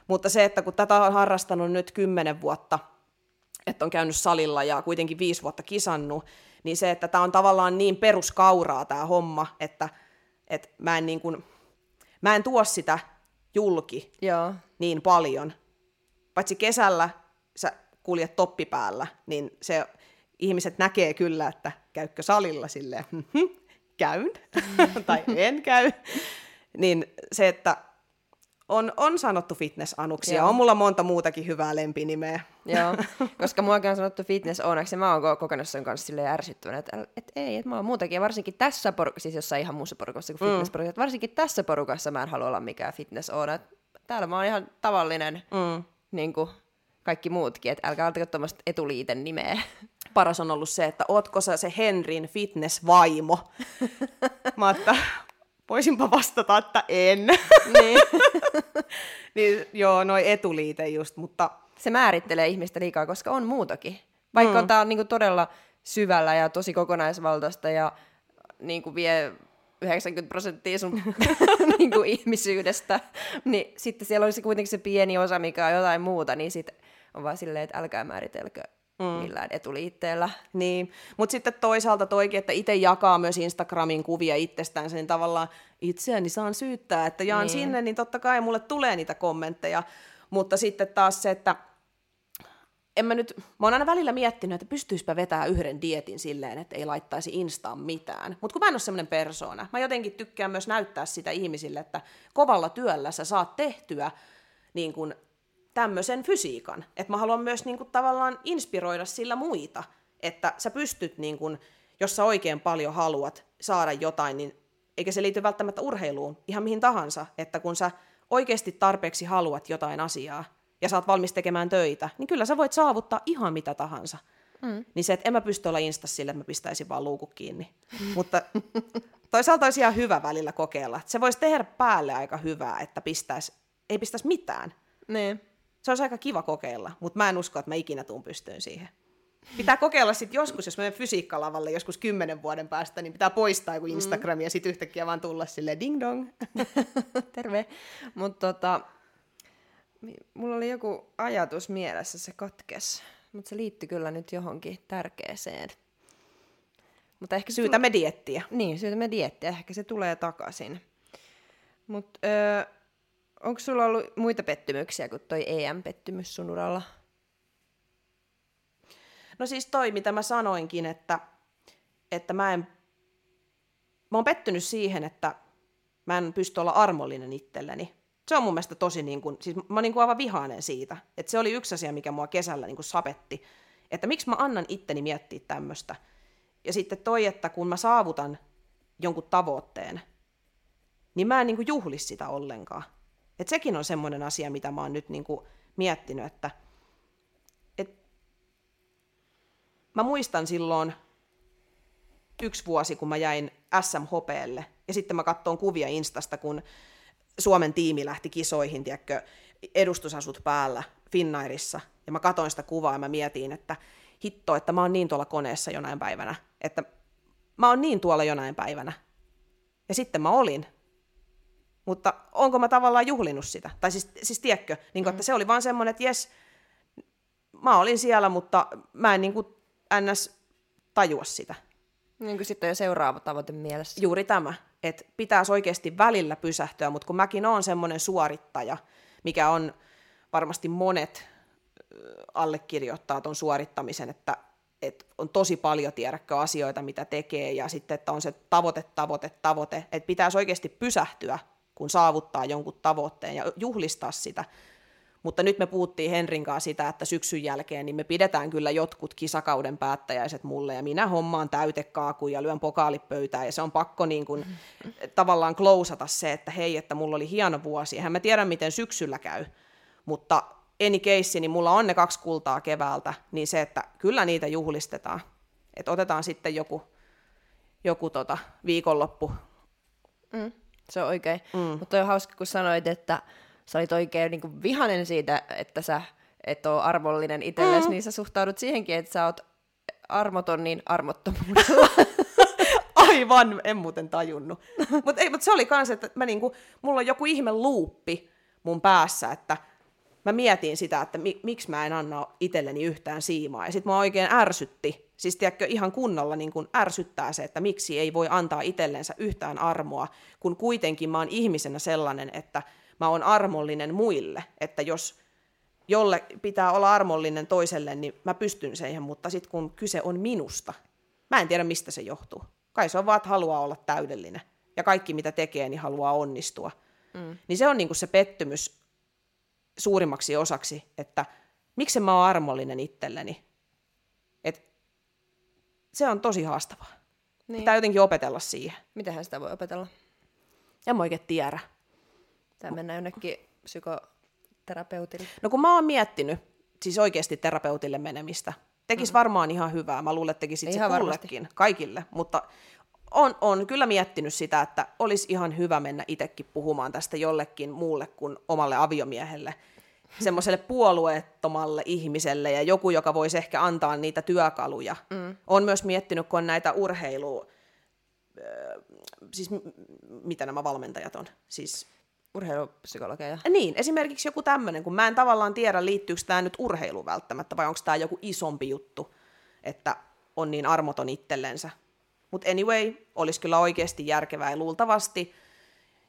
Speaker 2: Mutta se, että kun tätä on harrastanut nyt kymmenen vuotta, että on käynyt salilla ja kuitenkin viisi vuotta kisannut, niin se, että tämä on tavallaan niin peruskauraa tämä homma, että, että mä, en niin kuin, mä en tuo sitä julki
Speaker 1: Joo.
Speaker 2: niin paljon. Paitsi kesällä sä kuljet toppipäällä, niin se ihmiset näkee kyllä, että käykö salilla silleen, hm, käyn *laughs* tai en käy. niin se, että on, on sanottu fitness-anuksi ja on mulla monta muutakin hyvää lempinimeä.
Speaker 1: Joo, *laughs* koska muakin on sanottu fitness onaksi ja mä oon kokenut sen kanssa silleen ärsyttävänä, että et ei, että mä oon muutakin. Ja varsinkin tässä porukassa, siis jossain ihan muussa porukassa kuin fitness mm. varsinkin tässä porukassa mä en halua olla mikään fitness ona. Täällä mä oon ihan tavallinen, mm. niin kuin kaikki muutkin, että älkää altako tuommoista etuliiten nimeä. *laughs*
Speaker 2: Paras on ollut se, että ootko sä se Henrin fitness-vaimo? *laughs* mä että voisinpa vastata, että en. *laughs* niin. niin joo, noi etuliite just, mutta...
Speaker 1: Se määrittelee ihmistä liikaa, koska on muutakin. Vaikka mm. tämä on niinku todella syvällä ja tosi kokonaisvaltaista ja niinku vie 90 prosenttia sun niinku ihmisyydestä, niin sitten siellä olisi kuitenkin se pieni osa, mikä on jotain muuta, niin sitten on vaan silleen, että älkää määritelkö mm. millään etuliitteellä.
Speaker 2: Niin, mutta sitten toisaalta toikin, että itse jakaa myös Instagramin kuvia itsestään, niin tavallaan itseäni saan syyttää, että jaan niin. sinne, niin totta kai mulle tulee niitä kommentteja, mutta sitten taas se, että en mä nyt, mä oon aina välillä miettinyt, että pystyispä vetämään yhden dietin silleen, että ei laittaisi Instaan mitään. Mutta kun mä en ole semmoinen persoona, mä jotenkin tykkään myös näyttää sitä ihmisille, että kovalla työllä sä saat tehtyä niin kun tämmöisen fysiikan. Että mä haluan myös niin kun, tavallaan inspiroida sillä muita, että sä pystyt, niin kun, jos sä oikein paljon haluat saada jotain, niin eikä se liity välttämättä urheiluun, ihan mihin tahansa, että kun sä oikeasti tarpeeksi haluat jotain asiaa, ja sä oot valmis tekemään töitä, niin kyllä sä voit saavuttaa ihan mitä tahansa. Mm. Niin se, että en mä pysty olla insta sille, että mä pistäisin vaan luukut kiinni. Mm. *laughs* Mutta toisaalta olisi ihan hyvä välillä kokeilla. Se voisi tehdä päälle aika hyvää, että pistäisi, ei pistäisi mitään.
Speaker 1: Niin.
Speaker 2: Se olisi aika kiva kokeilla, mutta mä en usko, että mä ikinä tuun pystyyn siihen. Pitää kokeilla sitten joskus, jos menen fysiikkalavalle joskus kymmenen vuoden päästä, niin pitää poistaa joku Instagram mm. ja sitten yhtäkkiä vaan tulla sille ding dong. *laughs*
Speaker 1: Terve. Mutta tota, mulla oli joku ajatus mielessä, se katkes, mutta se liittyy kyllä nyt johonkin tärkeeseen.
Speaker 2: Mutta ehkä syytämme tule... diettiä.
Speaker 1: Niin, syytämme diettiä, ehkä se tulee takaisin. Mutta öö, onko sulla ollut muita pettymyksiä kuin toi EM-pettymys sun uralla?
Speaker 2: No siis toi, mitä mä sanoinkin, että, että mä en... Mä oon pettynyt siihen, että mä en pysty olla armollinen itselleni se on mun mielestä tosi, niin kuin, siis mä oon niin aivan vihainen siitä. Että se oli yksi asia, mikä mua kesällä niin kuin sapetti. Että miksi mä annan itteni miettiä tämmöistä. Ja sitten toi, että kun mä saavutan jonkun tavoitteen, niin mä en niin kuin juhli sitä ollenkaan. Et sekin on semmoinen asia, mitä mä oon nyt niin kuin miettinyt, että et mä muistan silloin yksi vuosi, kun mä jäin SMHPlle, ja sitten mä katsoin kuvia Instasta, kun Suomen tiimi lähti kisoihin, tiedätkö, edustusasut päällä Finnairissa, ja mä katoin sitä kuvaa ja mä mietin, että hitto, että mä oon niin tuolla koneessa jonain päivänä, että mä oon niin tuolla jonain päivänä. Ja sitten mä olin. Mutta onko mä tavallaan juhlinut sitä? Tai siis, siis tiedätkö, niin että mm. se oli vaan semmoinen, että jes, mä olin siellä, mutta mä en niin kuin, ns. tajua sitä.
Speaker 1: Niin kuin sitten jo seuraava tavoite mielessä.
Speaker 2: Juuri tämä että pitäisi oikeasti välillä pysähtyä, mutta kun mäkin olen semmoinen suorittaja, mikä on varmasti monet allekirjoittaa tuon suorittamisen, että, että on tosi paljon tiedäkö asioita, mitä tekee, ja sitten, että on se tavoite, tavoite, tavoite, että pitäisi oikeasti pysähtyä, kun saavuttaa jonkun tavoitteen ja juhlistaa sitä, mutta nyt me puhuttiin Henrin kanssa sitä, että syksyn jälkeen niin me pidetään kyllä jotkut kisakauden päättäjäiset mulle ja minä hommaan täytekaakuja ja lyön pokaalipöytään ja se on pakko niin kuin, tavallaan klousata se, että hei, että mulla oli hieno vuosi. Eihän mä tiedä, miten syksyllä käy, mutta any case, niin mulla on ne kaksi kultaa keväältä, niin se, että kyllä niitä juhlistetaan. Että otetaan sitten joku, joku tota viikonloppu.
Speaker 1: Mm, se on oikein. Mm. Mutta on hauska, kun sanoit, että sä olit oikein niin kuin vihanen siitä, että sä et ole arvollinen itsellesi, mm. niin sä suhtaudut siihenkin, että sä oot armoton niin armottomuudella. *laughs*
Speaker 2: Aivan, en muuten tajunnut. Mutta mut se oli kans, että mä niinku, mulla on joku ihme luuppi mun päässä, että mä mietin sitä, että mi- miksi mä en anna itselleni yhtään siimaa. Ja sit mä oikein ärsytti, siis tiedätkö, ihan kunnolla niin kun ärsyttää se, että miksi ei voi antaa itsellensä yhtään armoa, kun kuitenkin mä oon ihmisenä sellainen, että mä oon armollinen muille, että jos jolle pitää olla armollinen toiselle, niin mä pystyn siihen, mutta sitten kun kyse on minusta, mä en tiedä mistä se johtuu. Kai se on vaan, että haluaa olla täydellinen ja kaikki mitä tekee, niin haluaa onnistua. Mm. Niin se on niinku se pettymys suurimmaksi osaksi, että miksi mä oon armollinen itselleni. Se on tosi haastavaa. Niin. Pitää jotenkin opetella siihen.
Speaker 1: Mitähän sitä voi opetella?
Speaker 2: En mä oikein tiedä.
Speaker 1: Tai mennä jonnekin psykoterapeutille.
Speaker 2: No kun mä oon miettinyt, siis oikeasti terapeutille menemistä, tekisi mm. varmaan ihan hyvää. Mä luulen, että tekisi se kullekin, kaikille, mutta on, on kyllä miettinyt sitä, että olisi ihan hyvä mennä itsekin puhumaan tästä jollekin muulle kuin omalle aviomiehelle. Semmoiselle puolueettomalle ihmiselle ja joku, joka voisi ehkä antaa niitä työkaluja. Mm. Olen myös miettinyt, kun on näitä urheilu... Siis mitä nämä valmentajat on? Siis
Speaker 1: urheilupsykologeja.
Speaker 2: Niin, esimerkiksi joku tämmöinen, kun mä en tavallaan tiedä, liittyykö tämä nyt urheiluun välttämättä, vai onko tämä joku isompi juttu, että on niin armoton itsellensä. Mutta anyway, olisi kyllä oikeasti järkevää ja luultavasti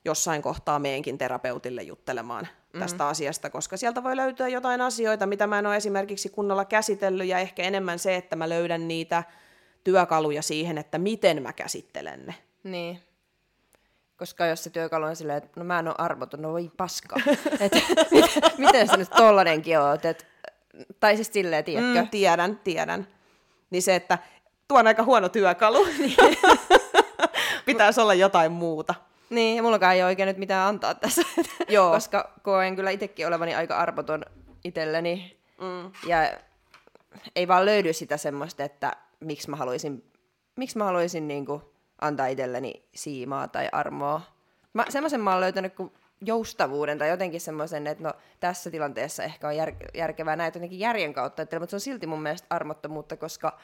Speaker 2: jossain kohtaa meidänkin terapeutille juttelemaan mm. tästä asiasta, koska sieltä voi löytyä jotain asioita, mitä mä en ole esimerkiksi kunnolla käsitellyt, ja ehkä enemmän se, että mä löydän niitä työkaluja siihen, että miten mä käsittelen ne.
Speaker 1: Niin. Koska jos se työkalu on silleen, että no mä en ole arvoton, no voi paska. *laughs* et, *laughs* miten, miten sä nyt tollanenkin oot? Et, tai siis silleen, tiedätkö?
Speaker 2: Mm, tiedän, tiedän. Niin se, että tuo on aika huono työkalu. *laughs* Pitäisi olla jotain muuta.
Speaker 1: Niin, ja mullakaan ei ole oikein nyt mitään antaa tässä. *laughs* Joo. Koska koen kyllä itsekin olevani aika arvoton itselleni. Mm. Ja ei vaan löydy sitä semmoista, että miksi mä haluaisin, miksi mä haluaisin niinku antaa itselleni siimaa tai armoa. Mä, semmoisen mä oon löytänyt kuin joustavuuden tai jotenkin semmoisen, että no tässä tilanteessa ehkä on jär, järkevää näitä jotenkin järjen kautta, että, mutta se on silti mun mielestä armottomuutta, koska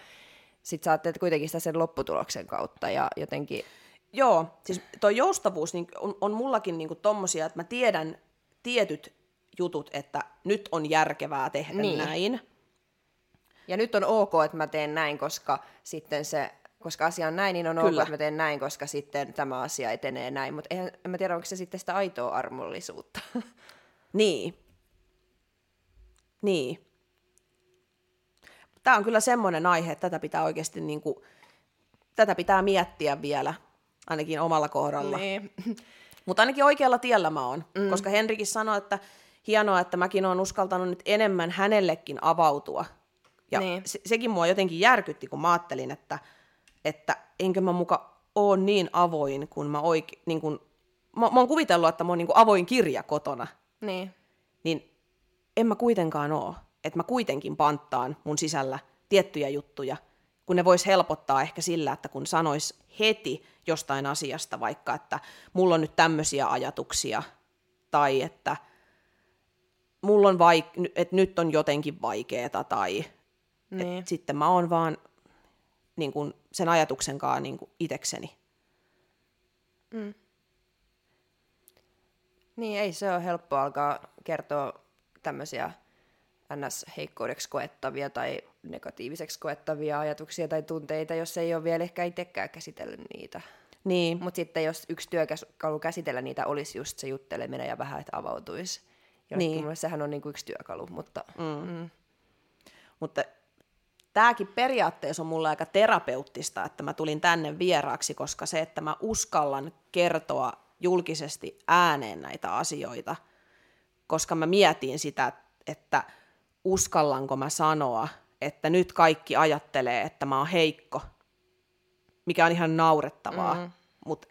Speaker 1: sit sä ajattelet kuitenkin sitä sen lopputuloksen kautta ja jotenkin...
Speaker 2: Joo, siis tuo joustavuus niin on, on mullakin niin tommosia, että mä tiedän tietyt jutut, että nyt on järkevää tehdä niin. näin.
Speaker 1: Ja nyt on ok, että mä teen näin, koska sitten se koska asia on näin, niin on Kyllä. ok, että mä teen näin, koska sitten tämä asia etenee näin. Mutta en mä tiedä, onko se sitten sitä aitoa armollisuutta. *laughs*
Speaker 2: niin. Niin. Tämä on kyllä semmoinen aihe, että tätä pitää oikeasti niin kuin, tätä pitää miettiä vielä, ainakin omalla kohdalla. Niin. *laughs* Mutta ainakin oikealla tiellä mä oon, mm. koska Henrikin sanoi, että hienoa, että mäkin oon uskaltanut nyt enemmän hänellekin avautua. Ja niin. se, sekin mua jotenkin järkytti, kun mä ajattelin, että – että enkö mä muka ole niin avoin, kun mä oikein, niin kun, mä, mä oon kuvitellut, että mä oon niin avoin kirja kotona.
Speaker 1: Niin.
Speaker 2: Niin en mä kuitenkaan oo. Että mä kuitenkin panttaan mun sisällä tiettyjä juttuja, kun ne vois helpottaa ehkä sillä, että kun sanois heti jostain asiasta, vaikka että mulla on nyt tämmöisiä ajatuksia, tai että mulla on vaik- että nyt on jotenkin vaikeeta, tai niin. että sitten mä oon vaan niin kuin sen ajatuksenkaan niin kuin itekseni. Mm.
Speaker 1: Niin, ei se ole helppo alkaa kertoa tämmöisiä ns-heikkoudeksi koettavia tai negatiiviseksi koettavia ajatuksia tai tunteita, jos ei ole vielä ehkä itsekään käsitellyt niitä.
Speaker 2: Niin.
Speaker 1: Mutta sitten jos yksi työkalu käsitellä niitä olisi just se jutteleminen ja vähän, että avautuisi. Jollekin niin. mulle sehän on niinku yksi työkalu, mutta... Mm. Mm.
Speaker 2: Mutta tämäkin periaatteessa on mulle aika terapeuttista, että mä tulin tänne vieraaksi, koska se, että mä uskallan kertoa julkisesti ääneen näitä asioita, koska mä mietin sitä, että uskallanko mä sanoa, että nyt kaikki ajattelee, että mä oon heikko, mikä on ihan naurettavaa, mm. mutta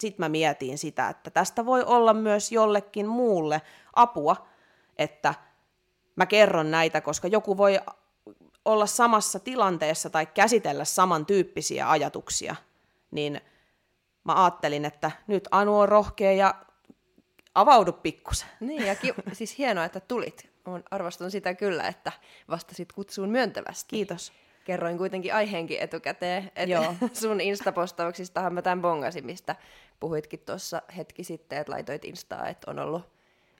Speaker 2: sitten mä mietin sitä, että tästä voi olla myös jollekin muulle apua, että mä kerron näitä, koska joku voi olla samassa tilanteessa tai käsitellä samantyyppisiä ajatuksia, niin mä ajattelin, että nyt Anu on rohkea ja avaudu pikkusen.
Speaker 1: Niin, ja ki- siis hienoa, että tulit. Olen arvostan sitä kyllä, että vastasit kutsuun myöntävästi.
Speaker 2: Kiitos.
Speaker 1: Kerroin kuitenkin aiheenkin etukäteen, että Joo. *laughs* sun instapostauksistahan mä tämän bongasin, mistä puhuitkin tuossa hetki sitten, että laitoit instaa, että on ollut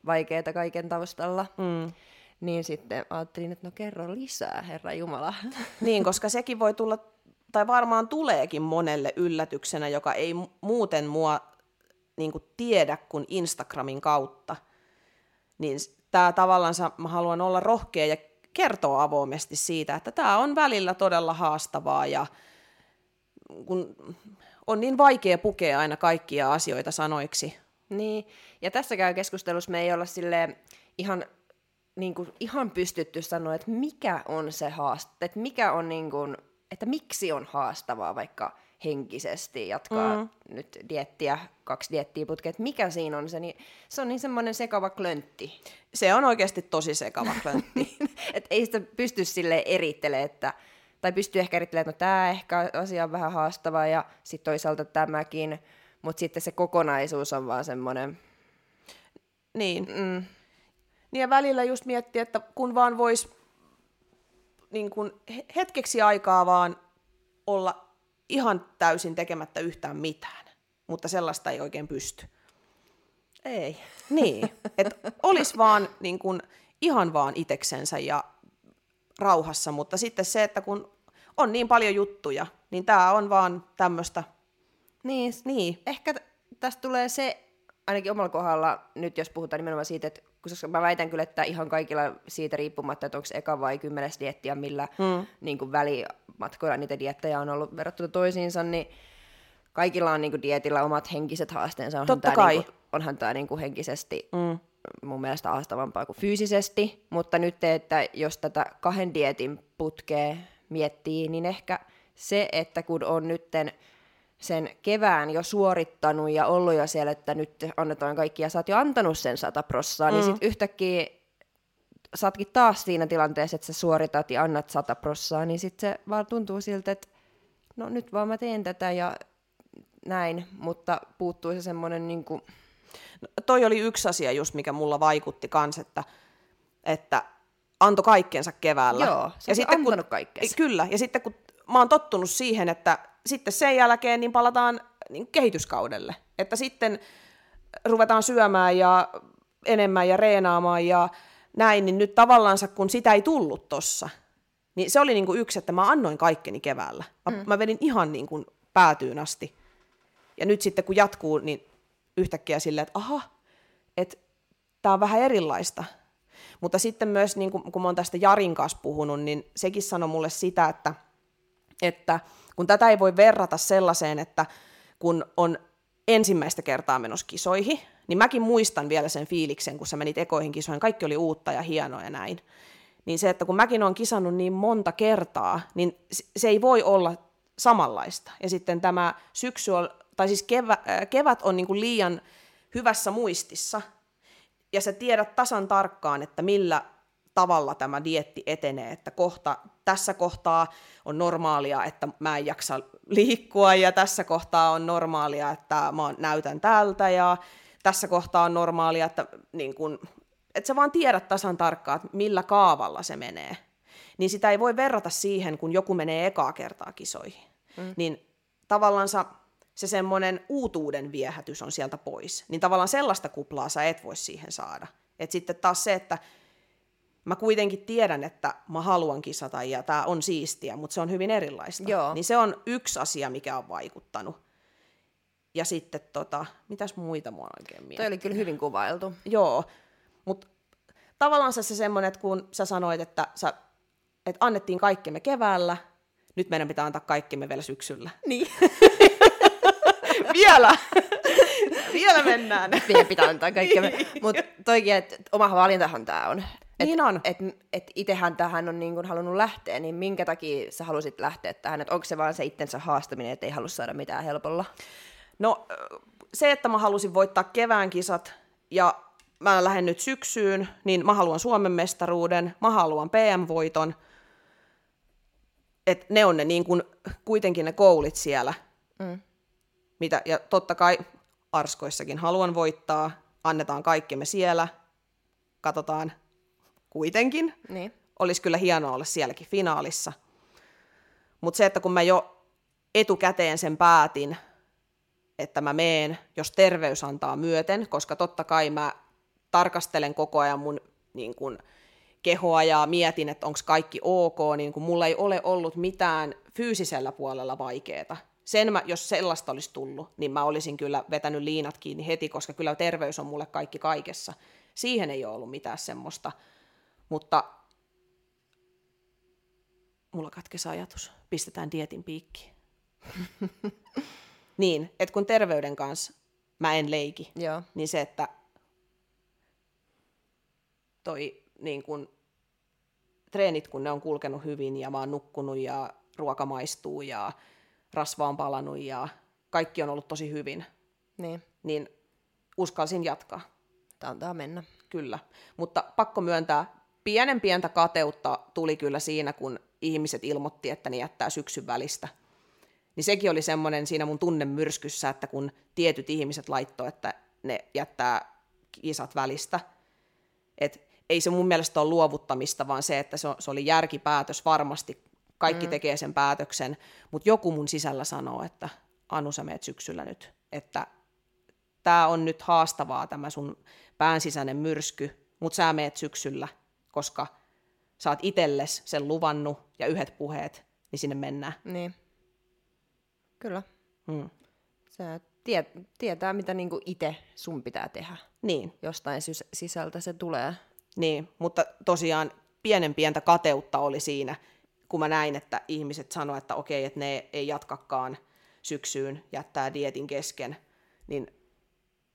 Speaker 1: vaikeaa kaiken taustalla. Mm niin sitten ajattelin, että no kerro lisää, Herra Jumala. *laughs*
Speaker 2: Niin, koska sekin voi tulla, tai varmaan tuleekin monelle yllätyksenä, joka ei muuten mua niin kuin tiedä kuin Instagramin kautta. Niin tämä tavallaan, mä haluan olla rohkea ja kertoa avoimesti siitä, että tämä on välillä todella haastavaa ja kun on niin vaikea pukea aina kaikkia asioita sanoiksi.
Speaker 1: Niin, ja tässäkään keskustelussa me ei olla sille ihan niin kuin ihan pystytty sanoa, että mikä on se haaste, että mikä on niin kuin, että miksi on haastavaa vaikka henkisesti jatkaa mm. nyt diettiä, kaksi diettiä putkea, että mikä siinä on se, niin se on niin semmoinen sekava klöntti.
Speaker 2: Se on oikeasti tosi sekava klöntti. *laughs*
Speaker 1: että ei sitä pysty sille erittelemään, että, tai pystyy ehkä erittelemään, että no tämä ehkä asia on vähän haastava ja sitten toisaalta tämäkin, mutta sitten se kokonaisuus on vaan semmoinen...
Speaker 2: Niin. Mm Niin ja välillä just miettiä, että kun vaan vois niin kun hetkeksi aikaa vaan olla ihan täysin tekemättä yhtään mitään, mutta sellaista ei oikein pysty.
Speaker 1: Ei.
Speaker 2: Niin, että olisi vaan niin kun, ihan vaan iteksensä ja rauhassa, mutta sitten se, että kun on niin paljon juttuja, niin tämä on vaan tämmöistä.
Speaker 1: Niin,
Speaker 2: Niin,
Speaker 1: ehkä t- tästä tulee se, ainakin omalla kohdalla, nyt jos puhutaan nimenomaan siitä, että koska mä väitän kyllä, että ihan kaikilla siitä riippumatta, että onko eka vai kymmenes diettiä, millä mm. niin kuin välimatkoilla niitä diettejä on ollut verrattuna toisiinsa, niin kaikilla on niin kuin dietillä omat henkiset haasteensa. Onhan
Speaker 2: Totta
Speaker 1: tää,
Speaker 2: kai.
Speaker 1: Niin kuin, onhan tämä niin kuin henkisesti
Speaker 2: mm,
Speaker 1: mun mielestä haastavampaa kuin fyysisesti, mutta nyt, että jos tätä kahden dietin putkea miettii, niin ehkä se, että kun on nytten sen kevään jo suorittanut ja ollut jo siellä, että nyt annetaan kaikki ja sä oot jo antanut sen sata prossaa, mm. niin sit yhtäkkiä sä ootkin taas siinä tilanteessa, että sä suoritat ja annat sata prossaa, niin sit se vaan tuntuu siltä, että no nyt vaan mä teen tätä ja näin, mutta puuttuu se semmoinen niin kuin,
Speaker 2: No, toi oli yksi asia just, mikä mulla vaikutti kans, että, että antoi kaikkensa keväällä.
Speaker 1: Joo, sä oot
Speaker 2: kun,
Speaker 1: kaikkensa.
Speaker 2: Kyllä, ja sitten kun mä oon tottunut siihen, että sitten sen jälkeen niin palataan niin kehityskaudelle. Että sitten ruvetaan syömään ja enemmän ja reenaamaan ja näin, niin nyt tavallaan kun sitä ei tullut tossa, niin se oli niin kuin yksi, että mä annoin kaikkeni keväällä. Mä, mm. mä vedin ihan niin kuin päätyyn asti. Ja nyt sitten kun jatkuu, niin yhtäkkiä silleen, että aha, että tämä on vähän erilaista. Mutta sitten myös, niin kun, kun mä oon tästä Jarin kanssa puhunut, niin sekin sanoi mulle sitä, että, että kun tätä ei voi verrata sellaiseen, että kun on ensimmäistä kertaa menossa kisoihin, niin mäkin muistan vielä sen fiiliksen, kun sä menit ekoihin kisoihin, kaikki oli uutta ja hienoa ja näin. Niin se, että kun mäkin olen kisannut niin monta kertaa, niin se ei voi olla samanlaista. Ja sitten tämä syksy on, tai siis kevä, kevät on niin kuin liian hyvässä muistissa, ja sä tiedät tasan tarkkaan, että millä tavalla tämä dietti etenee, että kohta, tässä kohtaa on normaalia, että mä en jaksa liikkua, ja tässä kohtaa on normaalia, että mä näytän tältä, ja tässä kohtaa on normaalia, että, niin kun, että sä vaan tiedät tasan tarkkaan, että millä kaavalla se menee. Niin sitä ei voi verrata siihen, kun joku menee ekaa kertaa kisoihin. Mm. Niin tavallaan se semmoinen uutuuden viehätys on sieltä pois. Niin tavallaan sellaista kuplaa sä et voi siihen saada. Et sitten taas se, että mä kuitenkin tiedän, että mä haluan kisata ja tämä on siistiä, mutta se on hyvin erilaista.
Speaker 1: Joo.
Speaker 2: Niin se on yksi asia, mikä on vaikuttanut. Ja sitten tota, mitäs muita mua oikein miettii?
Speaker 1: toi oli kyllä hyvin kuvailtu.
Speaker 2: Joo, mutta tavallaan se semmoinen, että kun sä sanoit, että, sä, että annettiin kaikkemme keväällä, nyt meidän pitää antaa kaikkemme vielä syksyllä.
Speaker 1: Niin. *laughs*
Speaker 2: vielä! *laughs* vielä mennään.
Speaker 1: Meidän pitää antaa kaikkea. *laughs* Mutta toikin, että oma valintahan tämä on. Et,
Speaker 2: Niin on.
Speaker 1: Et, et itehän tähän on niin kun halunnut lähteä, niin minkä takia sä halusit lähteä tähän? Et onko se vaan se itsensä haastaminen, että ei halua saada mitään helpolla?
Speaker 2: No se, että mä halusin voittaa kevään kisat ja mä lähden nyt syksyyn, niin mä haluan Suomen mestaruuden, mä haluan PM-voiton. Et ne on ne niin kuin, kuitenkin ne koulit siellä.
Speaker 1: Mm.
Speaker 2: Mitä, ja totta kai Arskoissakin haluan voittaa, annetaan kaikkemme siellä, katsotaan kuitenkin.
Speaker 1: Niin.
Speaker 2: Olisi kyllä hienoa olla sielläkin finaalissa. Mutta se, että kun mä jo etukäteen sen päätin, että mä meen, jos terveys antaa myöten, koska totta kai mä tarkastelen koko ajan mun niin kun, kehoa ja mietin, että onko kaikki ok, niin kun mulla ei ole ollut mitään fyysisellä puolella vaikeaa. Sen mä, jos sellaista olisi tullut, niin mä olisin kyllä vetänyt liinat kiinni heti, koska kyllä terveys on mulle kaikki kaikessa. Siihen ei ole ollut mitään semmoista. Mutta mulla katkesi ajatus. Pistetään dietin piikki. *laughs* niin, että kun terveyden kanssa mä en leiki,
Speaker 1: Joo.
Speaker 2: niin se, että toi niin kun, treenit, kun ne on kulkenut hyvin ja mä oon nukkunut ja ruoka maistuu ja rasva on palannut ja kaikki on ollut tosi hyvin,
Speaker 1: Niin.
Speaker 2: niin uskalsin jatkaa,
Speaker 1: Tämä antaa mennä.
Speaker 2: kyllä. Mutta pakko myöntää, pienen pientä kateutta tuli kyllä siinä, kun ihmiset ilmoitti, että ne jättää syksyn välistä. Niin sekin oli semmoinen siinä mun tunnemyrskyssä, että kun tietyt ihmiset laittoi, että ne jättää kisat välistä. Et ei se mun mielestä ole luovuttamista, vaan se, että se, se oli järkipäätös varmasti. Kaikki mm. tekee sen päätöksen, mutta joku mun sisällä sanoo, että Anu, sä meet syksyllä nyt, että tämä on nyt haastavaa tämä sun päänsisäinen myrsky, mutta sä meet syksyllä, koska sä oot itelles sen luvannut ja yhdet puheet, niin sinne mennään.
Speaker 1: Niin. Kyllä.
Speaker 2: Mm.
Speaker 1: Sä tiet, tietää, mitä niinku itse sun pitää tehdä.
Speaker 2: Niin.
Speaker 1: Jostain sys- sisältä se tulee.
Speaker 2: Niin, mutta tosiaan pienen pientä kateutta oli siinä, kun mä näin, että ihmiset sanoivat, että okei, että ne ei jatkakaan syksyyn, jättää dietin kesken, niin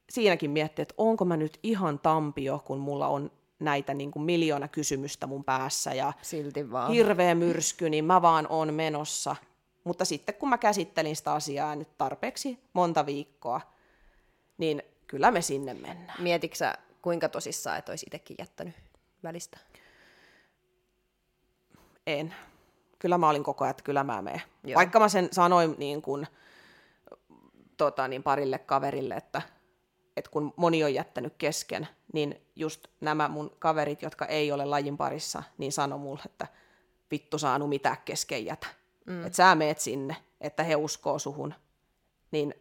Speaker 2: siinäkin miettii, että onko mä nyt ihan tampio, kun mulla on näitä niin kuin miljoona kysymystä mun päässä ja
Speaker 1: Silti vaan.
Speaker 2: hirveä myrsky, niin mä vaan on menossa. Mutta sitten kun mä käsittelin sitä asiaa nyt tarpeeksi monta viikkoa, niin kyllä me sinne mennään.
Speaker 1: Mietitkö kuinka tosissaan, että olisi itsekin jättänyt välistä?
Speaker 2: En. Kyllä mä olin koko ajan, että kyllä mä menen.
Speaker 1: Joo.
Speaker 2: Vaikka mä sen sanoin niin kuin, tota, niin parille kaverille, että, että kun moni on jättänyt kesken, niin just nämä mun kaverit, jotka ei ole lajin parissa, niin sano mulle, että vittu saanut mitään kesken jätä. Mm. Että sä meet sinne, että he uskoo suhun. Niin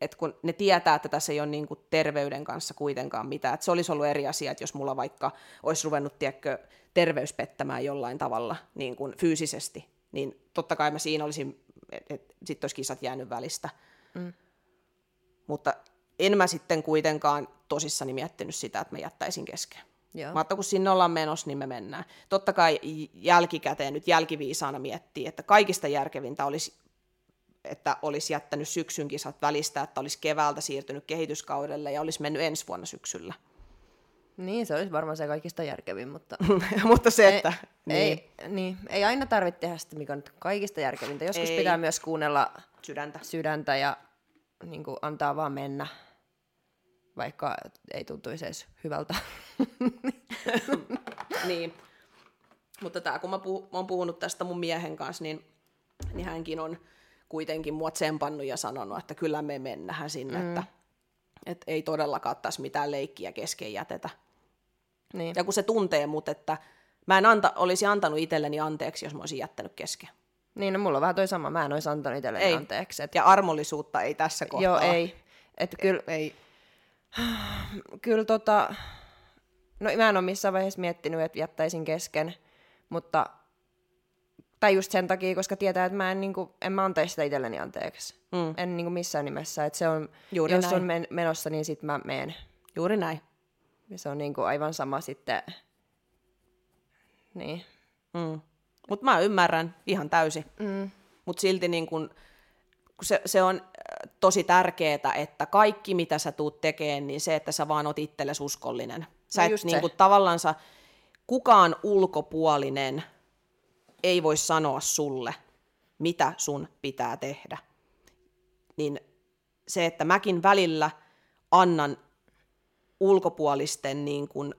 Speaker 2: että kun ne tietää, että tässä ei ole niin kuin terveyden kanssa kuitenkaan mitään. Että se olisi ollut eri asia, että jos mulla vaikka olisi ruvennut, tiedätkö, terveys pettämään jollain tavalla niin kuin fyysisesti, niin totta kai mä siinä olisin, että sitten olisi kisat jäänyt välistä.
Speaker 1: Mm.
Speaker 2: Mutta en mä sitten kuitenkaan tosissani miettinyt sitä, että mä jättäisin kesken.
Speaker 1: Joo.
Speaker 2: Mä ajattelin, kun sinne ollaan menossa, niin me mennään. Totta kai jälkikäteen nyt jälkiviisaana miettii, että kaikista järkevintä olisi, että olisi jättänyt syksyn kisat välistä, että olisi keväältä siirtynyt kehityskaudelle ja olisi mennyt ensi vuonna syksyllä.
Speaker 1: Niin, se olisi varmaan se kaikista järkevin, mutta... *laughs*
Speaker 2: Mutta se, että...
Speaker 1: ei, ei, niin, ei aina tarvitse tehdä sitä, mikä on nyt kaikista järkevintä. Joskus
Speaker 2: Ei.
Speaker 1: pitää myös kuunnella
Speaker 2: Sydäntä.
Speaker 1: sydäntä ja niin kuin, antaa vaan mennä, vaikka ei tuntuisi edes hyvältä. *laughs*
Speaker 2: niin. Mutta tämä, kun mä, puh- mä oon puhunut tästä mun miehen kanssa, niin, niin hänkin on kuitenkin mua tsempannut ja sanonut, että kyllä me mennään sinne, mm. että, että ei todellakaan tässä mitään leikkiä kesken jätetä.
Speaker 1: niin.
Speaker 2: Ja kun se tuntee mut, että mä en anta, olisi antanut itselleni anteeksi, jos mä olisin jättänyt kesken.
Speaker 1: niin, no mulla on vähän toi sama. Mä en olisi antanut itselleni
Speaker 2: Ei.
Speaker 1: anteeksi. Et,
Speaker 2: Ja armollisuutta ei tässä kohtaa.
Speaker 1: joo, ei. Että kyllä,
Speaker 2: ei.
Speaker 1: Kyllä tota... No mä en ole missään vaiheessa miettinyt, että jättäisin kesken, mutta... Tai just sen takia, koska tietää, että mä en, niin kuin, en mä antaisi sitä itselleni anteeksi.
Speaker 2: Mm.
Speaker 1: En niin kuin missään nimessä. Että se on,
Speaker 2: Juuri
Speaker 1: jos
Speaker 2: näin.
Speaker 1: on men- menossa, niin sit mä meen.
Speaker 2: Juuri näin.
Speaker 1: Ja se on niin kuin aivan sama sitten. Niin.
Speaker 2: Mm. Mutta mä ymmärrän ihan täysin.
Speaker 1: Mm.
Speaker 2: Mutta silti niin kun, kun se, se on tosi tärkeää, että kaikki mitä sä tuut tekemään, niin se, että sä vaan oot itsellesi uskollinen. Sä
Speaker 1: No
Speaker 2: et niin kun, tavallansa, kukaan ulkopuolinen ei voi sanoa sulle, mitä sun pitää tehdä. Niin se, että mäkin välillä annan ulkopuolisten niin kuin,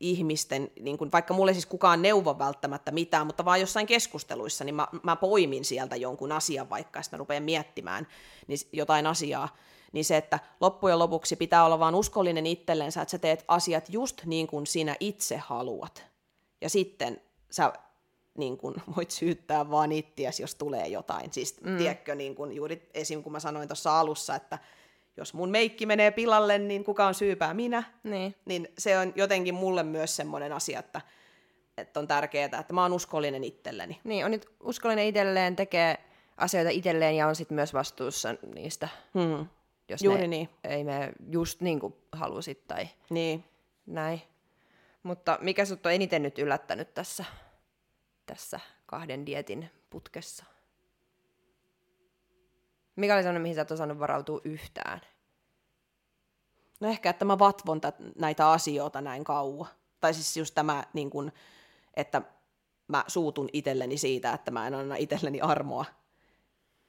Speaker 2: ihmisten, niin kuin, vaikka mulle siis kukaan neuvo välttämättä mitään, mutta vaan jossain keskusteluissa, niin mä, mä poimin sieltä jonkun asian vaikka, ja mä rupean miettimään niin jotain asiaa, niin se, että loppujen lopuksi pitää olla vaan uskollinen itsellensä, että sä teet asiat just niin kuin sinä itse haluat. Ja sitten sä niin kuin, *laughs* voit syyttää vaan ittiäsi, jos tulee jotain. Siis mm. tiedätkö, niin kuin juuri esim. kun mä sanoin tuossa alussa, että jos mun meikki menee pilalle, niin kuka on syypää minä,
Speaker 1: Niin.
Speaker 2: niin se on jotenkin mulle myös semmoinen asia, että, että on tärkeää, että mä oon uskollinen itselleni.
Speaker 1: Niin, on nyt uskollinen itselleen, tekee asioita itselleen ja on sitten myös vastuussa niistä,
Speaker 2: Hmm.
Speaker 1: jos
Speaker 2: Juuri
Speaker 1: ne
Speaker 2: niin.
Speaker 1: ei mene just niin kuin halusit tai
Speaker 2: Niin.
Speaker 1: näin. Mutta mikä sut on eniten nyt yllättänyt tässä, tässä kahden dietin putkessa? Mikä oli sellainen, mihin sä et osannut varautua yhtään?
Speaker 2: No ehkä, että mä vatvon tät, näitä asioita näin kauan. Tai siis just tämä, niin kun, että mä suutun itselleni siitä, että mä en anna itselleni armoa.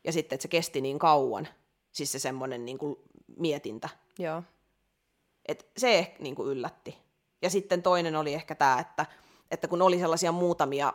Speaker 2: Ja sitten, että se kesti niin kauan. Siis se semmoinen niin kuin mietintä.
Speaker 1: Joo.
Speaker 2: Et se ehkä niin kuin yllätti. Ja sitten toinen oli ehkä tämä, että, että kun oli sellaisia muutamia,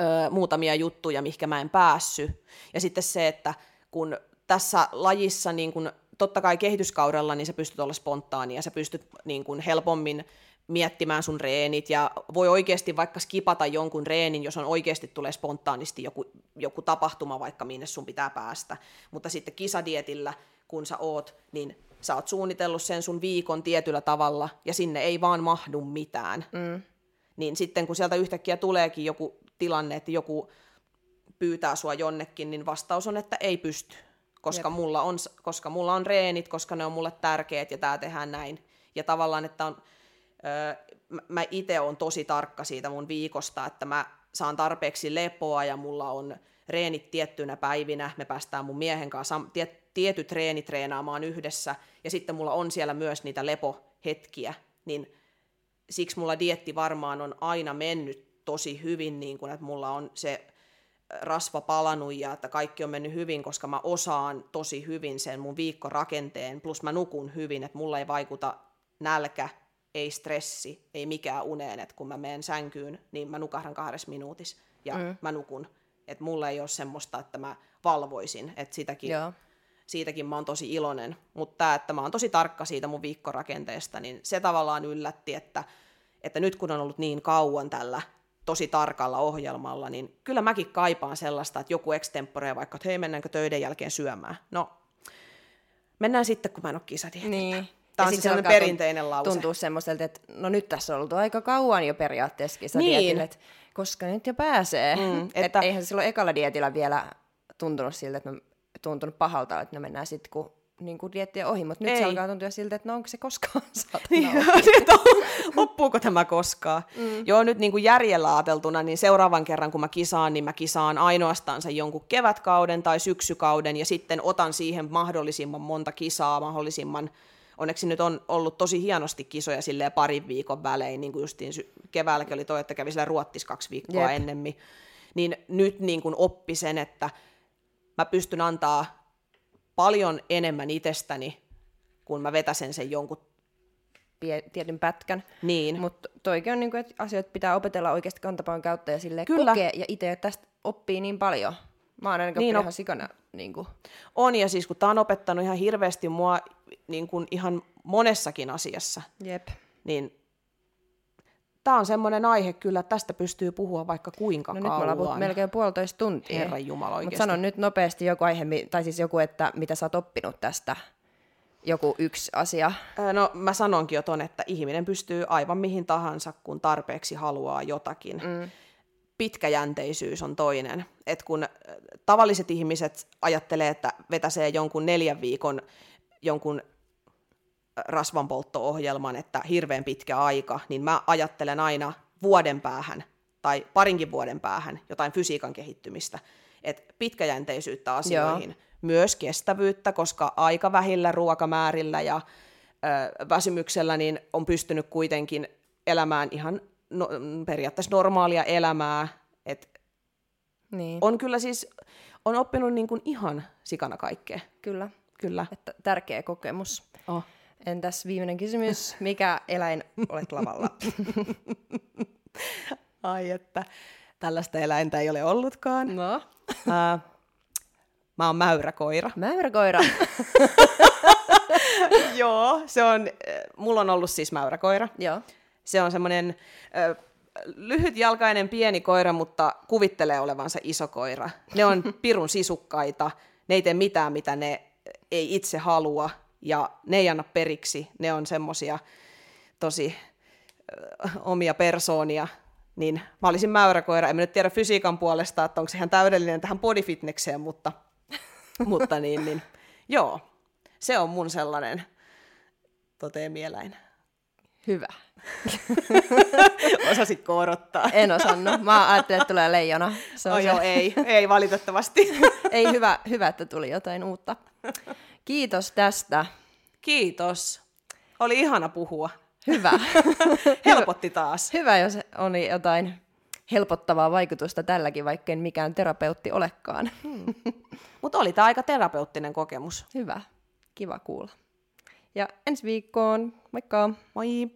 Speaker 2: ö, muutamia juttuja, mihinkä mä en päässy. Ja sitten se, että kun tässä lajissa niin kun, totta kai kehityskaudella, niin sä pystyt olla spontaani ja sä pystyt niin kun helpommin miettimään sun reenit ja voi oikeasti vaikka skipata jonkun reenin, jos on oikeasti tulee spontaanisti joku, joku tapahtuma vaikka minne sun pitää päästä. Mutta sitten kisadietillä, kun sä oot, niin sä oot suunnitellut sen sun viikon tietyllä tavalla ja sinne ei vaan mahdu mitään. Mm. Niin sitten kun sieltä yhtäkkiä tuleekin joku tilanne, että joku pyytää sua jonnekin, niin vastaus on, että ei pysty, koska mulla, on, koska mulla on reenit, koska ne on mulle tärkeät ja tää tehdään näin. Ja tavallaan, että on, öö, mä itse on tosi tarkka siitä mun viikosta, että mä saan tarpeeksi lepoa ja mulla on reenit tiettynä päivinä, me päästään mun miehen kanssa tiet, tietyt treenit treenaamaan yhdessä, ja sitten mulla on siellä myös niitä lepohetkiä, niin siksi mulla dietti varmaan on aina mennyt tosi hyvin, niin kun, että mulla on se rasva palanut ja että kaikki on mennyt hyvin, koska mä osaan tosi hyvin sen mun viikkorakenteen, plus mä nukun hyvin, että mulla ei vaikuta nälkä, ei stressi, ei mikään uneen, että kun mä menen sänkyyn, niin mä nukahdan kahdessa minuutissa ja mm. mä nukun. Että mulla ei ole semmoista, että mä valvoisin, että sitäkin, Joo. siitäkin mä oon tosi iloinen. Mutta tämä, että mä oon tosi tarkka siitä mun viikkorakenteesta, niin se tavallaan yllätti, että, että nyt kun on ollut niin kauan tällä tosi tarkalla ohjelmalla, niin kyllä mäkin kaipaan sellaista, että joku extempore vaikka, että hei mennäänkö töiden jälkeen syömään. No, mennään sitten, kun mä en ole kisadietillä. Niin. Tämä on siis sellainen perinteinen lause.
Speaker 1: Tuntuu semmoiselta, että no nyt tässä on ollut aika kauan jo periaatteessa kisadietillä, niin. että koska nyt jo pääsee. Mm, että... Et eihän silloin ekalla dietillä vielä tuntunut siltä, että no, tuntunut pahalta, että no mennään sitten, kun niin kuin diettien ohi, mutta nyt Ei. se alkaa tuntua siltä, että no onko se koskaan *laughs*
Speaker 2: niin, loppuuko *laughs* tämä koskaan. Mm. Joo, nyt niin kuin järjellä ajateltuna, niin seuraavan kerran kun mä kisaan, niin mä kisaan ainoastaan sen jonkun kevätkauden tai syksykauden, ja sitten otan siihen mahdollisimman monta kisaa, mahdollisimman onneksi nyt on ollut tosi hienosti kisoja sille parin viikon välein, niin kuin justiin keväälläkin oli toi, että kävi siellä Ruottis kaksi viikkoa Jep. ennemmin, niin nyt niin kuin oppi sen, että mä pystyn antaa paljon enemmän itsestäni, kun mä vetäsen sen jonkun
Speaker 1: tietyn pätkän.
Speaker 2: Niin.
Speaker 1: Mutta toikin on, niin kuin, että asioita pitää opetella oikeasti kantapaan kautta ja sille kokea, ja itse tästä oppii niin paljon. Mä oon ainakin niin, ihan sikana. Niin kuin.
Speaker 2: On, ja siis kun tää on opettanut ihan hirveästi mua niin kuin ihan monessakin asiassa,
Speaker 1: Jep.
Speaker 2: niin tämä on semmoinen aihe kyllä, että tästä pystyy puhua vaikka kuinka
Speaker 1: no
Speaker 2: kauan.
Speaker 1: nyt me ollaan melkein puolitoista tuntia.
Speaker 2: Herran Jumala oikeasti.
Speaker 1: Mutta sanon nyt nopeasti joku aihe, tai siis joku, että mitä sä oot oppinut tästä, joku yksi asia.
Speaker 2: No mä sanonkin jo ton, että ihminen pystyy aivan mihin tahansa, kun tarpeeksi haluaa jotakin. Mm. Pitkäjänteisyys on toinen. Et kun tavalliset ihmiset ajattelee, että vetäsee jonkun neljän viikon jonkun rasvanpoltto-ohjelman, että hirveän pitkä aika, niin mä ajattelen aina vuoden päähän tai parinkin vuoden päähän jotain fysiikan kehittymistä. Et pitkäjänteisyyttä asioihin, Joo. myös kestävyyttä, koska aika vähillä ruokamäärillä ja ö, väsymyksellä niin on pystynyt kuitenkin elämään ihan no, periaatteessa normaalia elämää. Et niin. On kyllä siis, on oppinut niin kuin ihan sikana kaikkea.
Speaker 1: Kyllä.
Speaker 2: Kyllä.
Speaker 1: Että tärkeä kokemus.
Speaker 2: Oh.
Speaker 1: Entäs viimeinen kysymys, mikä eläin olet lavalla? *laughs*
Speaker 2: Ai että, tällaista eläintä ei ole ollutkaan.
Speaker 1: No?
Speaker 2: Uh, mä oon mäyräkoira.
Speaker 1: Mäyräkoira? *laughs*
Speaker 2: Joo, se on, mulla on ollut siis mäyräkoira.
Speaker 1: Joo.
Speaker 2: Se on semmoinen uh, lyhytjalkainen pieni koira, mutta kuvittelee olevansa iso koira. Ne on pirun sisukkaita, ne ei tee mitään, mitä ne ei itse halua, ja ne ei anna periksi, ne on semmosia tosi ö, omia persoonia, niin mä olisin mäyräkoira, en mä nyt tiedä fysiikan puolesta, että onko se ihan täydellinen tähän bodyfitnekseen, mutta, *laughs* mutta niin, niin, joo, se on mun sellainen toteemieläin.
Speaker 1: Hyvä. *laughs*
Speaker 2: Osasitko odottaa?
Speaker 1: En osannut. Mä ajattelin, että tulee leijona.
Speaker 2: Se on oh, se. joo, ei, ei valitettavasti.
Speaker 1: ei hyvä, hyvä, että tuli jotain uutta. *laughs* Kiitos tästä.
Speaker 2: Kiitos. Oli ihana puhua.
Speaker 1: Hyvä. *laughs*
Speaker 2: Helpotti taas.
Speaker 1: Hyvä, jos oli jotain helpottavaa vaikutusta tälläkin, vaikka en mikään terapeutti olekaan. Hmm.
Speaker 2: Mutta oli tämä aika terapeuttinen kokemus.
Speaker 1: Hyvä. Kiva kuulla. Ja ensi viikkoon. Moikka!
Speaker 2: Moi!